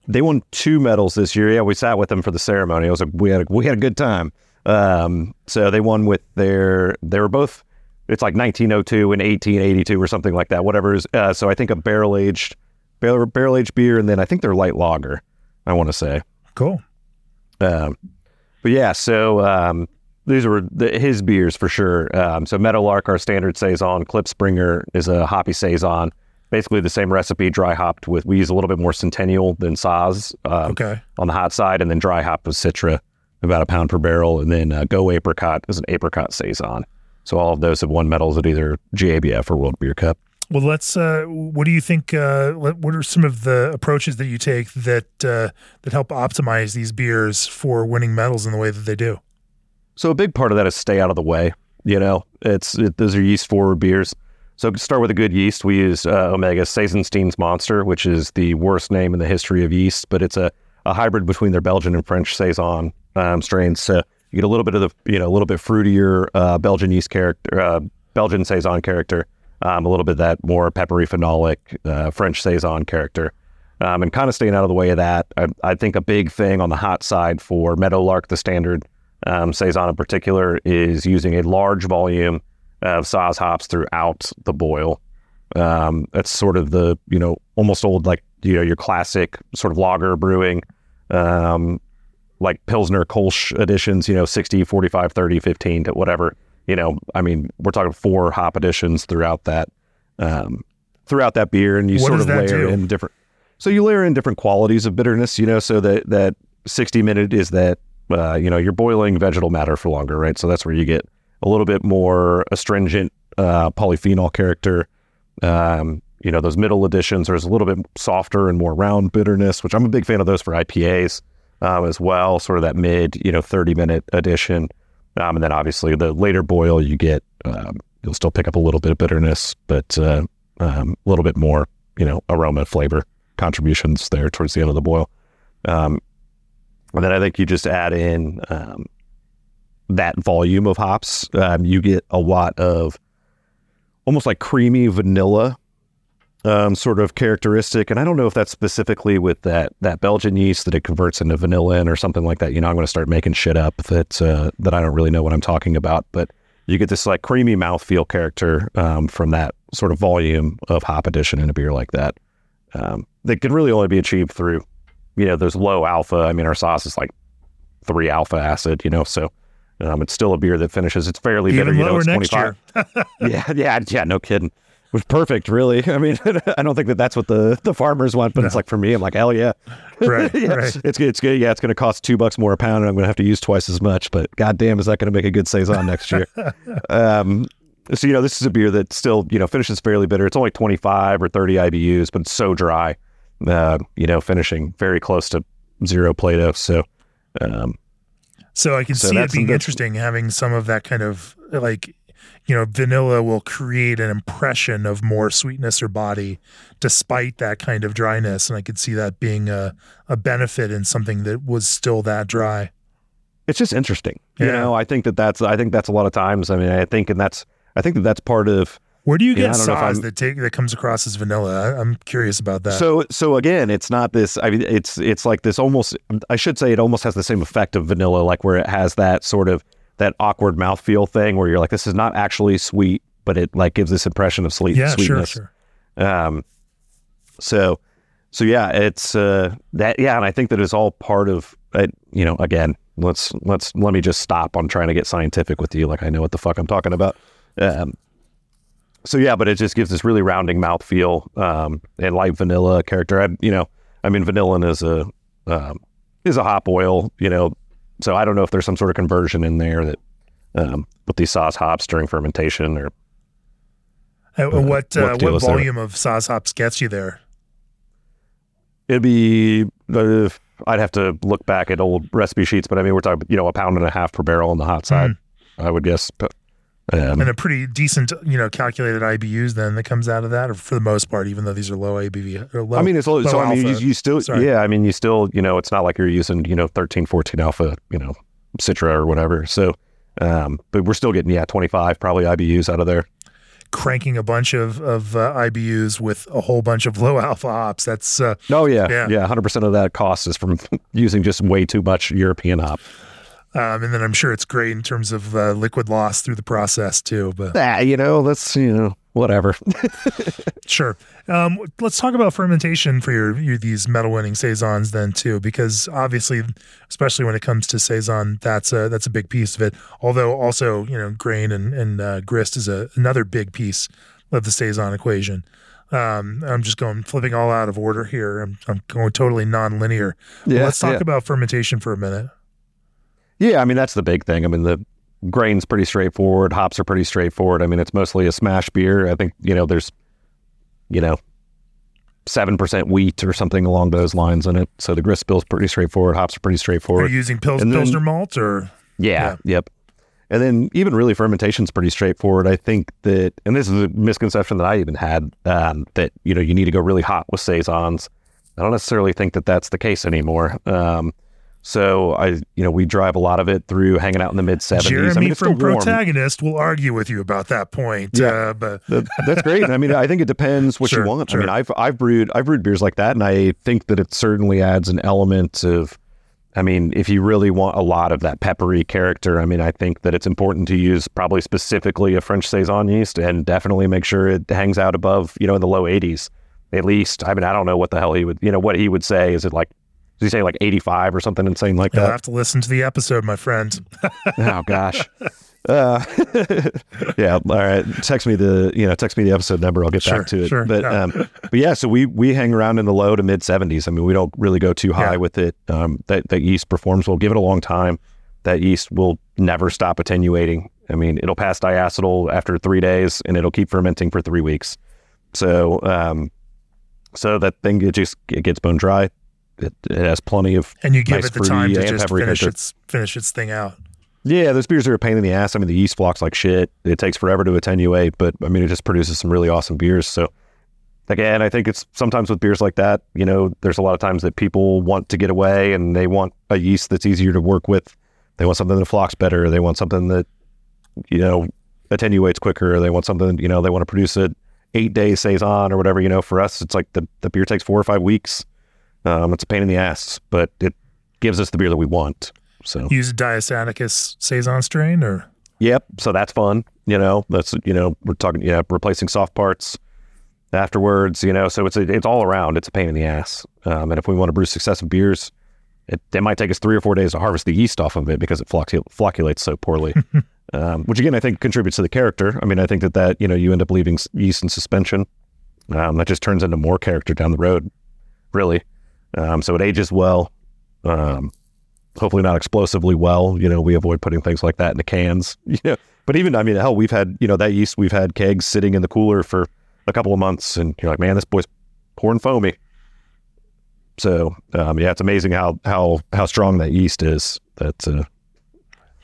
they won two medals this year. Yeah, we sat with them for the ceremony. It was a, we had a, we had a good time. Um, so they won with their they were both it's like 1902 and 1882 or something like that. Whatever is uh, so I think a barrel aged barrel barrel aged beer and then I think they're light lager. I want to say. Cool. Um, but yeah, so um, these were the, his beers for sure. Um, so Meadowlark, our standard saison. Klipspringer is a hoppy saison. Basically the same recipe, dry hopped with. We use a little bit more Centennial than Saaz um, Okay. on the hot side, and then dry hopped with Citra, about a pound per barrel, and then uh, Go Apricot is an apricot saison. So all of those have won medals at either GABF or World Beer Cup. Well, let's. Uh, what do you think? Uh, what what are some of the approaches that you take that uh, that help optimize these beers for winning medals in the way that they do? So a big part of that is stay out of the way. You know, it's it, those are yeast forward beers. So start with a good yeast, we use uh, Omega Saisonstein's Monster, which is the worst name in the history of yeast, but it's a, a hybrid between their Belgian and French saison um, strains. So you get a little bit of the you know a little bit fruitier uh, Belgian yeast character, uh, Belgian saison character, um, a little bit of that more peppery phenolic uh, French saison character. Um, and kind of staying out of the way of that. I, I think a big thing on the hot side for Meadowlark, the standard um, saison in particular, is using a large volume of Saaz hops throughout the boil. Um, that's sort of the you know almost old like you know your classic sort of lager brewing, um, like Pilsner Kolsch editions. You know 60, 45, 30, 15 to whatever. You know, I mean, we're talking four hop additions throughout that um, throughout that beer, and you What sort of layer do? in different. So you layer in different qualities of bitterness. You know, so that that sixty minute is that uh, you know you're boiling vegetal matter for longer, right? So that's where you get a little bit more astringent uh, polyphenol character. Um, you know, those middle additions are a little bit softer and more round bitterness, which I'm a big fan of those for IPAs um, as well. Sort of that mid, you know, 30 minute addition. Um, and then obviously the later boil, you get, um, you'll still pick up a little bit of bitterness, but uh, um, a little bit more, you know, aroma, flavor contributions there towards the end of the boil. Um, and then I think you just add in um, that volume of hops. Um, you get a lot of almost like creamy vanilla um, sort of characteristic. And I don't know if that's specifically with that that Belgian yeast that it converts into vanilla in or something like that. You know, I'm going to start making shit up that uh, that I don't really know what I'm talking about. But you get this like creamy mouthfeel character um, from that sort of volume of hop addition in a beer like that. Um, that can really only be achieved through, you know, those low alpha. I mean, our Saaz is like three alpha acid, you know, so um, it's still a beer that finishes. It's fairly bitter. Even You know, it's next 25 year. yeah, yeah, yeah. No kidding. It was perfect, really. I mean, I don't think that that's what the, the farmers want, but it's like for me, I'm like, hell yeah, Right, yeah. right. It's good. It's good. Yeah, it's going to cost two bucks more a pound, and I'm going to have to use twice as much. But goddamn, is that going to make a good saison next year? um, so you know, this is a beer that still you know finishes fairly bitter. It's only 25 or 30 IBUs, but it's so dry. Uh, you know, finishing very close to zero Plato. So. Um, So I can So see it being interesting having some of that kind of like, you know, vanilla will create an impression of more sweetness or body despite that kind of dryness. And I could see that being a, a benefit in something that was still that dry. it's just interesting. You know, I think that that's I think that's a lot of times. I mean, I think and that's I think that that's part of Where do you get I don't know if Saaz that take that comes across as vanilla? I, I'm curious about that. so so again, it's not this. I mean, it's it's like this almost. I should say it almost has the same effect of vanilla, like where it has that sort of that awkward mouthfeel thing, where you're like, this is not actually sweet, but it like gives this impression of sweet, Yeah, sweetness. sure, sure. Um, so, so yeah, it's uh, that. Yeah, and I think that it's all part of. Uh, you know, again, let's let's let me just stop on trying to get scientific with you. Like I know what the fuck I'm talking about. Um, so yeah, but it just gives this really rounding mouthfeel um, and light vanilla character. I, you know, I mean, vanillin is a um, is a hop oil. You know, so I don't know if there's some sort of conversion in there that um, with these Saaz hops during fermentation or Uh, what what uh, deal what is there? volume of Saaz hops gets you there? It'd be, uh, I'd have to look back at old recipe sheets, but I mean, we're talking, you know, a pound and a half per barrel on the hot side, I would guess. Um, and a pretty decent, you know, calculated IBUs then that comes out of that, or for the most part, even though these are low ABV or low. I mean, it's low, so I mean, you, you still, Sorry. yeah, I mean, you still, you know, it's not like you're using, you know, 13, 14 alpha, you know, Citra or whatever. So, um, but we're still getting, yeah, 25 probably IBUs out of there. cranking a bunch of of uh, IBUs with a whole bunch of low alpha hops. That's uh, Oh, yeah. Yeah. Yeah. 100% of that cost is from using just way too much European hop. Um, and then I'm sure it's great in terms of uh, liquid loss through the process too. But Ah, you know, that's, you know, whatever. Sure. Um, let's talk about fermentation for your, your these medal winning saisons then too, because obviously, especially when it comes to saison, that's a that's a big piece of it. Although also, you know, grain and and uh, grist is a another big piece of the saison equation. Um, I'm just going flipping all out of order here. I'm, I'm going totally non-linear. Yeah, let's talk yeah. about fermentation for a minute. Yeah, I mean that's the big thing. I mean the grain's pretty straightforward, hops are pretty straightforward. I mean it's mostly a smash beer. I think you know there's, you know, seven percent wheat or something along those lines in it. So the grist bill's pretty straightforward. Hops are pretty straightforward. Are you using Pils- then- Pilsner malt or yeah, yep. And then even really fermentation's pretty straightforward. I think that, and this is a misconception that I even had um, that you know you need to go really hot with saisons. I don't necessarily think that that's the case anymore. Um, so I, you know, we drive a lot of it through hanging out in the mid seventies. Jeremy I mean, from. Protagonist will argue with you about that point. Yeah. Uh, but that's great. I mean, I think it depends what Sure, you want. sure. I mean, I've I've brewed I've brewed beers like that, and I think that it certainly adds an element of. I mean, if you really want a lot of that peppery character, I mean, I think that it's important to use probably specifically a French saison yeast, and definitely make sure it hangs out above, you know, in the low 80s at least. I mean, I don't know what the hell he would, you know, what he would say. Is it like, does he say like 85 or something insane like you'll that? have to listen to the episode, my friend. oh gosh. Uh, yeah. All right. Text me the you know text me the episode number. I'll get Sure, back to it. sure, But yeah. um, but yeah. So we we hang around in the low to mid seventies. I mean, we don't really go too high Yeah. with it. Um, that that yeast performs. We'll give it a long time. That yeast will never stop attenuating. I mean, it'll pass diacetyl after three days, and it'll keep fermenting for three weeks. So um, so that thing it just it gets bone dry. It, it has plenty of And you give Nice it the time to just finish character. its finish its thing out. Yeah, those beers are a pain in the ass. I mean, the yeast flocks like shit. It takes forever to attenuate, but I mean, it just produces some really awesome beers. So, again, I think it's sometimes with beers like that, you know, there's a lot of times that people want to get away and they want a yeast that's easier to work with. They want something that flocks better. They want something that, you know, attenuates quicker. They want something, you know, they want to produce it eight day saison or whatever. You know, for us, it's like the, the beer takes four or five weeks. Um, it's a pain in the ass, but it gives us the beer that we want. So, Use a Diastaticus saison strain, or Yep. So that's fun. You know, that's you know we're talking yeah replacing soft parts afterwards. You know, so it's a, it's all around. It's a pain in the ass. Um, and if we want to brew successive beers, it, it might take us three or four days to harvest the yeast off of it because it floccu- flocculates so poorly. um, which again I think contributes to the character. I mean, I think that that you know you end up leaving yeast in suspension. Um, that just turns into more character down the road, really. Um, so it ages well. Um, hopefully not explosively well. You know, we avoid putting things like that in the cans. You know, but even I mean, hell, we've had you know that yeast we've had kegs sitting in the cooler for a couple of months, and you're like, man, this boy's pouring foamy. So um, yeah, it's amazing how how how strong that yeast is. That's uh,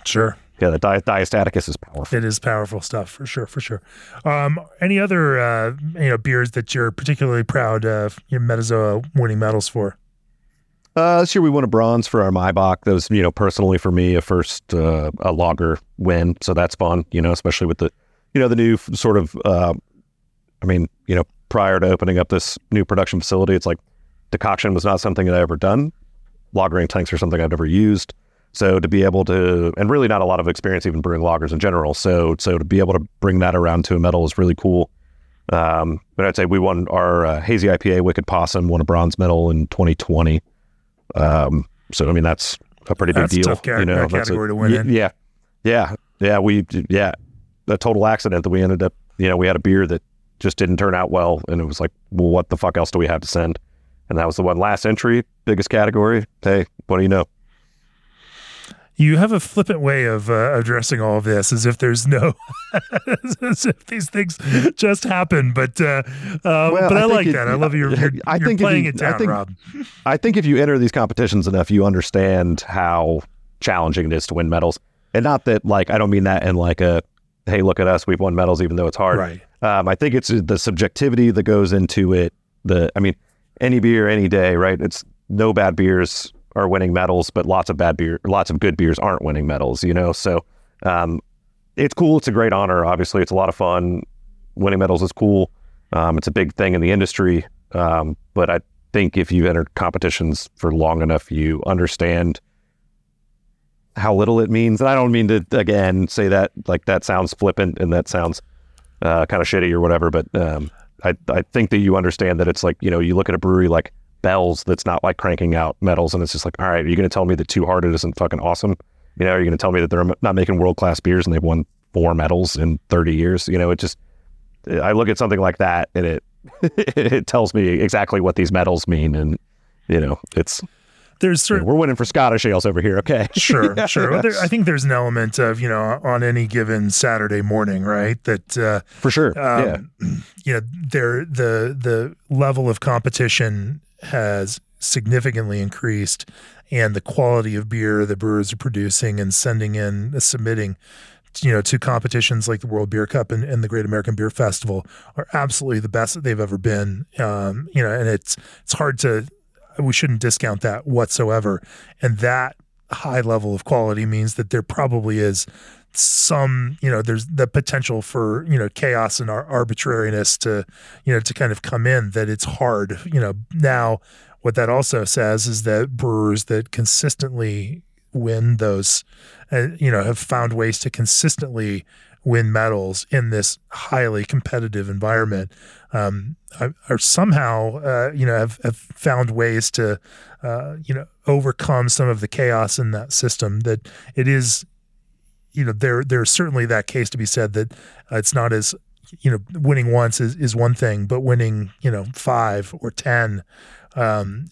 sure, yeah, the di- diastaticus is powerful. it is powerful stuff for sure, for sure. Um, any other uh, you know beers that you're particularly proud of your Metazoa winning medals for? Uh, this year we won a bronze for our Maibock. That was, you know, personally for me a first uh, a lager win, so that's fun. You know, especially with the, you know, the new sort of. Uh, I mean, you know, prior to opening up this new production facility, it's like decoction was not something that I ever done. Lagering tanks are something I've never used. So to be able to, and really not a lot of experience even brewing lagers in general. So so to be able to bring that around to a medal is really cool. Um, but I'd say we won our uh, hazy IPA Wicked Possum won a bronze medal in 2020. Um, so I mean that's a pretty big That's deal. tough you know, that's a- category to win y- in. Yeah, yeah, yeah. We yeah, a total accident that we ended up. You know, we had a beer that just didn't turn out well, and it was like, well, what the fuck else do we have to send? And that was the one last entry, biggest category. Hey, what do you know? You have a flippant way of uh, addressing all of this, as if there's no, as if these things just happen. But uh, uh, but I, I like it- that. I love you're, you're, I you're think if playing you- it I down, think- Rob. I think if you enter these competitions enough, you understand how challenging it is to win medals. And not that, like, I don't mean that in like a, hey, look at us, we've won medals, even though it's hard. Right. Um, I think it's the subjectivity that goes into it. The, I mean, any beer, any day, right? It's no bad beers are winning medals, but lots of bad beer, lots of good beers aren't winning medals. You know, so um, it's cool. It's a great honor. Obviously, it's a lot of fun. Winning medals is cool. Um, it's a big thing in the industry. Um, but I think if you've entered competitions for long enough, you understand how little it means. And I don't mean to again say that like that sounds flippant and that sounds uh, kind of shitty or whatever. But um, I I think that you understand that it's like you know you look at a brewery like Bell's that's not like cranking out medals and it's just like all right, are you going to tell me that Two Hearted isn't fucking awesome? You know, are you going to tell me that they're not making world class beers and they've won four medals in thirty years? You know, it just I look at something like that and it it tells me exactly what these medals mean and you know it's There's certain we're winning for Scottish ales over here. Okay, Sure, sure. Well, there, I think there's an element of you know on any given Saturday morning, right? That uh, for sure. yeah, um, you know there the the level of competition has significantly increased, and the quality of beer the brewers are producing and sending in, uh, submitting, you know, to competitions like the World Beer Cup and, and the Great American Beer Festival are absolutely the best that they've ever been. Um, you know, and it's it's hard to we shouldn't discount that whatsoever, and that high level of quality means that there probably is some you know there's the potential for you know chaos and ar- arbitrariness to you know to kind of come in that it's hard you know. Now what that also says is that brewers that consistently win those uh, you know have found ways to consistently win medals in this highly competitive environment um, somehow uh, you know have, have found ways to uh, you know overcome some of the chaos in that system that it is you know there there's certainly that case to be said that uh, it's not as you know winning once is, is one thing but winning you know five or ten um,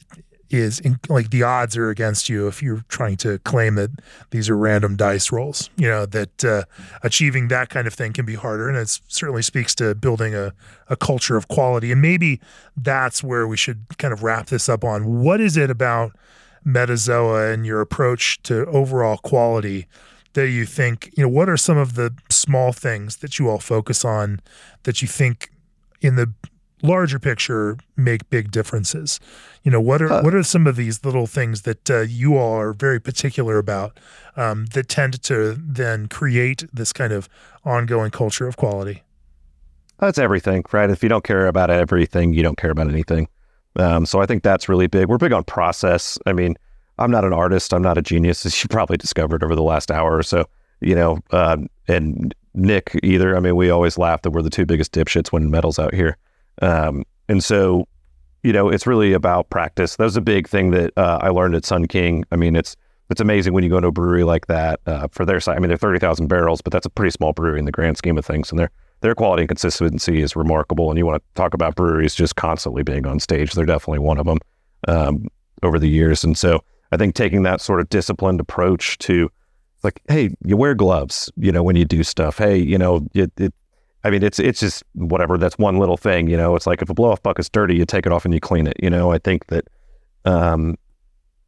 is in, like the odds are against you if you're trying to claim that these are random dice rolls you know that uh, achieving that kind of thing can be harder. And it certainly speaks to building a, a culture of quality. And maybe that's where we should kind of wrap this up on. What is it about metazoa and your approach to overall quality that you think you know what are some of the small things that you all focus on that you think in the larger picture make big differences you know what are Uh, what are some of these little things that uh, you all are very particular about um, that tend to then create this kind of ongoing culture of quality That's everything, right? If you don't care about everything, you don't care about anything. Um, so I think that's really big. We're big on process. I mean, I'm not an artist. I'm not a genius, as you probably discovered over the last hour or so. You know, uh, and Nick either. I mean, we always laugh that we're the two biggest dipshits winning medals out here. Um, and so, you know, it's really about practice. That was a big thing that uh, I learned at Sun King. I mean, it's it's amazing when you go to a brewery like that uh, for their side. I mean, they're thirty thousand barrels, but that's a pretty small brewery in the grand scheme of things, and their their quality and consistency is remarkable. And you want to talk about breweries just constantly being on stage. They're definitely one of them um, over the years. And so I think taking that sort of disciplined approach to like, hey, you wear gloves, you know, when you do stuff. Hey, you know, it, it I mean, it's it's just whatever. That's one little thing, you know. It's like if a blow off bucket's dirty, you take it off and you clean it. You know, I think that, um,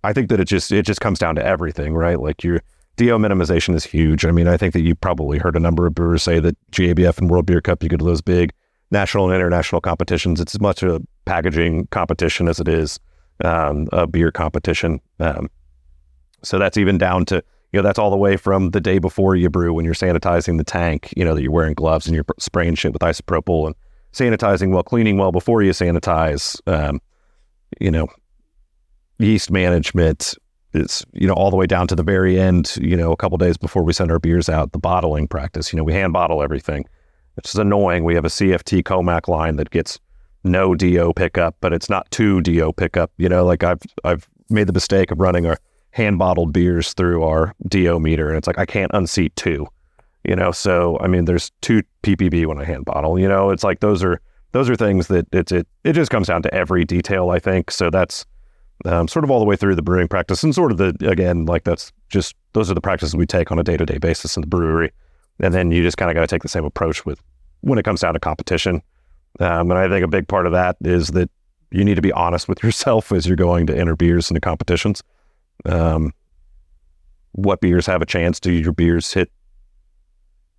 I think that it just it just comes down to everything, right? Like your DO minimization is huge. I mean, I think that you probably heard a number of brewers say that GABF and World Beer Cup, you go to those big national and international competitions. It's as much a packaging competition as it is um, a beer competition. Um, so that's even down to you know that's all the way from the day before you brew when you're sanitizing the tank. You know that you're wearing gloves and you're spraying shit with isopropyl and sanitizing while cleaning well before you sanitize. Um, you know, yeast management, it's you know all the way down to the very end. You know, a couple days before we send our beers out, the bottling practice. You know, we hand bottle everything, which is annoying. We have a CFT Comac line that gets no DO pickup, but it's not two DO pickup. You know, like I've I've made the mistake of running our hand bottled beers through our DO meter, and it's like I can't unseat two. You know, so I mean, there's two ppb when I hand bottle. You know, it's like those are those are things that it's it it just comes down to every detail. I think so. That's um, sort of all the way through the brewing practice, and sort of the again like that's just those are the practices we take on a day to day basis in the brewery, and then you just kind of got to take the same approach with when it comes down to competition. Um, and I think a big part of that is that you need to be honest with yourself as you're going to enter beers into competitions. Um, what beers have a chance? Do your beers hit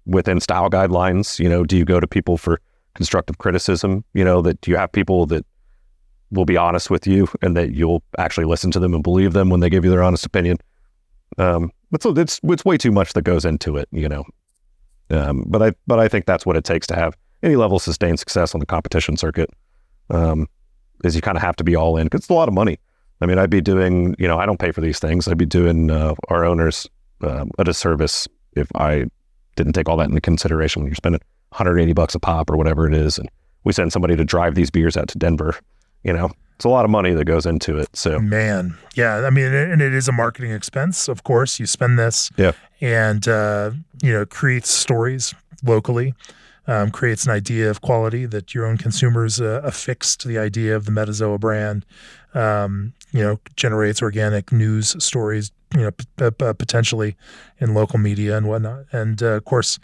within style guidelines? You know, do you go to people for constructive criticism? You know, that do you have people that will be honest with you and that you'll actually listen to them and believe them when they give you their honest opinion? Um, it's it's it's way too much that goes into it, you know. Um, but I but I think that's what it takes to have any level of sustained success on the competition circuit. Um, is you kind of have to be all in because it's a lot of money. I mean, I'd be doing, you know, I don't pay for these things. I'd be doing uh, our owners uh, a disservice if I didn't take all that into consideration when you're spending 180 bucks a pop or whatever it is, and we send somebody to drive these beers out to Denver. You know, it's a lot of money that goes into it. So, man, yeah, I mean, and it is a marketing expense. Of course, you spend this, yeah, and uh, you know, creates stories locally um, creates an idea of quality that your own consumers uh, affix to the idea of the Metazoa brand. Um, you know, generates organic news stories. You know, p- p- potentially in local media and whatnot. And uh, of course,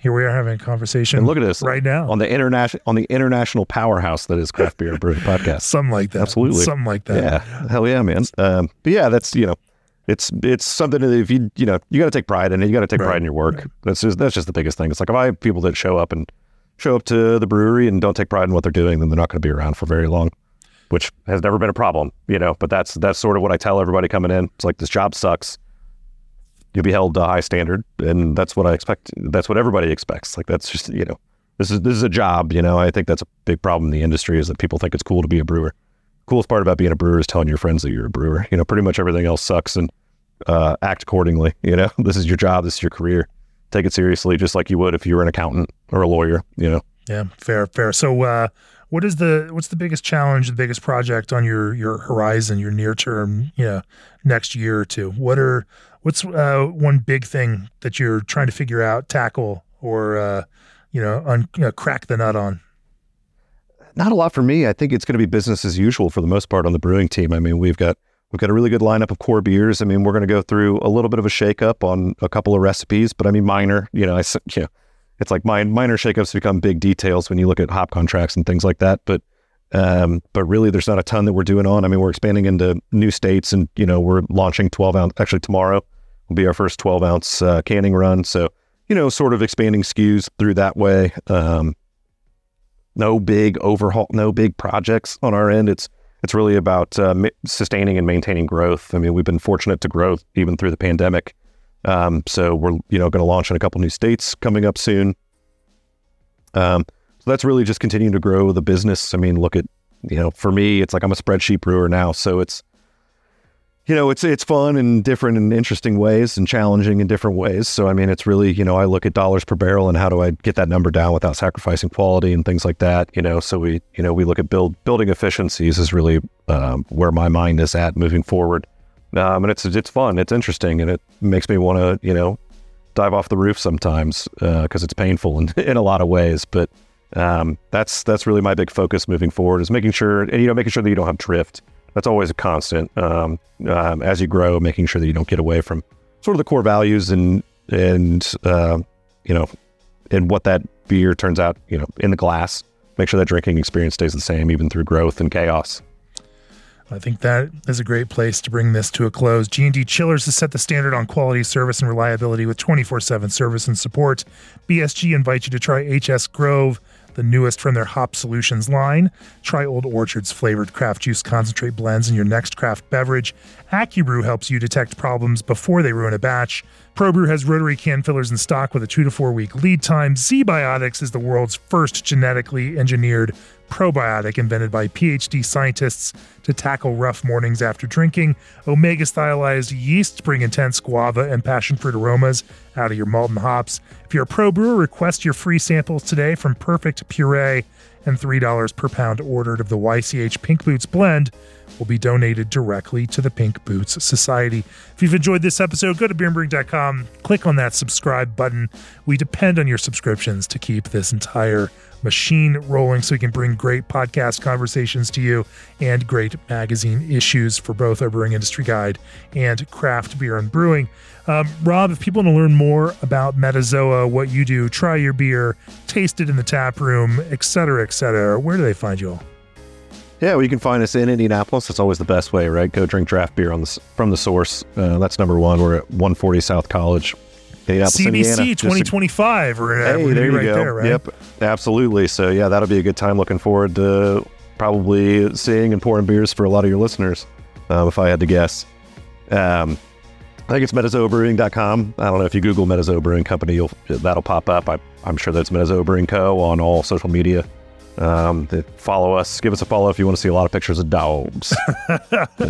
here we are having a conversation. And look at this right now on the international on the international powerhouse that is Craft Beer Brewing Podcast. something like that. Absolutely, something like that. Yeah, hell yeah, man. Um, but yeah, that's you know, it's it's something that if you you know you got to take pride in it. You got to take right. pride in your work. Right. That's just that's just the biggest thing. It's like if I have people that show up and show up to the brewery and don't take pride in what they're doing, then they're not going to be around for very long, which has never been a problem, you know. But that's that's sort of what I tell everybody coming in. It's like this job sucks. You'll be held to a high standard, and that's what I expect. That's what everybody expects. Like that's just you know, this is this is a job. You know, I think that's a big problem in the industry is that people think it's cool to be a brewer. Coolest part about being a brewer is telling your friends that you're a brewer. You know, pretty much everything else sucks, and uh, act accordingly. You know, this is your job, this is your career. Take it seriously, just like you would if you were an accountant or a lawyer. You know. Yeah, fair, fair. So, uh, what is the what's the biggest challenge, the biggest project on your your horizon, your near term, you know, next year or two? What are what's uh, one big thing that you're trying to figure out, tackle, or uh, you know, un, you know, crack the nut on? Not a lot for me. I think it's going to be business as usual for the most part on the brewing team. I mean, we've got We've got a really good lineup of core beers. I mean, we're going to go through a little bit of a shakeup on a couple of recipes, but I mean, minor. You know, I you know, it's like minor shakeups become big details when you look at hop contracts and things like that. But um, but really, there's not a ton that we're doing on. I mean, we're expanding into new states, and you know, we're launching 12 ounce. Actually, tomorrow will be our first 12 ounce uh, canning run. So you know, sort of expanding SKUs through that way. Um, no big overhaul, no big projects on our end. It's it's really about uh, sustaining and maintaining growth. I mean, we've been fortunate to grow even through the pandemic. Um, so we're you know going to launch in a couple new states coming up soon. Um, so that's really just continuing to grow the business. I mean, look at you know, for me, it's like I'm a spreadsheet brewer now, so it's you know, it's it's fun in different and interesting ways and challenging in different ways. So I mean, it's really you know, I look at dollars per barrel and how do I get that number down without sacrificing quality and things like that. You know, so we you know we look at build building efficiencies is really um, where my mind is at moving forward. Um, and it's it's fun, it's interesting, and it makes me want to you know dive off the roof sometimes because uh, it's painful in, in a lot of ways. But um, that's that's really my big focus moving forward is making sure and you know making sure that you don't have drift that's always a constant um, um, as you grow, making sure that you don't get away from sort of the core values and and uh, you know and what that beer turns out you know in the glass. Make sure that drinking experience stays the same even through growth and chaos. I think that is a great place to bring this to a close. G&D Chillers has set the standard on quality, service, and reliability with 24/7 service and support. BSG invites you to try HS Grove the newest from their Hop Solutions line. Try Old Orchard's flavored craft juice concentrate blends in your next craft beverage. AccuBrew helps you detect problems before they ruin a batch. ProBrew has rotary can fillers in stock with a two to four week lead time. ZBiotics is the world's first genetically engineered probiotic invented by PhD scientists to tackle rough mornings after drinking. Omega thiolized yeast bring intense guava and passion fruit aromas out of your malt and hops. If you're a pro brewer, request your free samples today from Perfect Puree and $3 per pound ordered of the YCH Pink Boots blend will be donated directly to the Pink Boots Society. If you've enjoyed this episode, go to beerandbrewing.com, click on that subscribe button. We depend on your subscriptions to keep this entire machine rolling so we can bring great podcast conversations to you and great magazine issues for both our brewing industry guide and craft beer and brewing. Um, Rob, if people want to learn more about Metazoa, what you do, try your beer, taste it in the tap room, etc., etc., where do they find you all? Yeah, well, you can find us in Indianapolis. That's always the best way, right? Go drink draft beer on the from the source. Uh, that's number one. We're at 140 South College, Indianapolis, CBC Indiana. 2025. We're, hey, we're there you right go. There, right? Yep, absolutely. So yeah, that'll be a good time. Looking forward to probably seeing and pouring beers for a lot of your listeners, um, if I had to guess. Um, I think it's metazoabrewing.com. I don't know if you Google Metazoa Brewing Company, you'll, that'll pop up. I, am sure that's Metazoa Brewing Co. on all social media. Um, follow us. Give us a follow if you want to see a lot of pictures of dogs.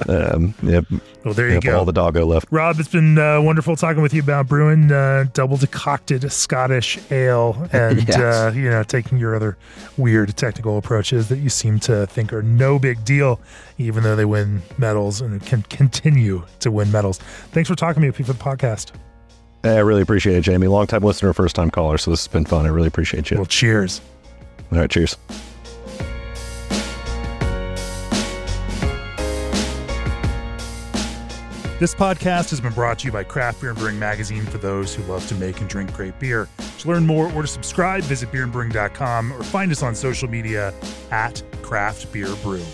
um, yep. Well, there you yep, go. All the doggo left. Rob, it's been uh, wonderful talking with you about brewing uh, double decocted Scottish ale and yes. uh, you know taking your other weird technical approaches that you seem to think are no big deal, even though they win medals and can continue to win medals. Thanks for talking to me for the podcast. I really appreciate it, Jamie. Long time listener, first time caller. So this has been fun. I really appreciate you. Well, cheers. All right, cheers. This podcast has been brought to you by Craft Beer and Brewing Magazine for those who love to make and drink great beer. To learn more or to subscribe, visit beerandbrewing.com or find us on social media at Craft Beer Brew.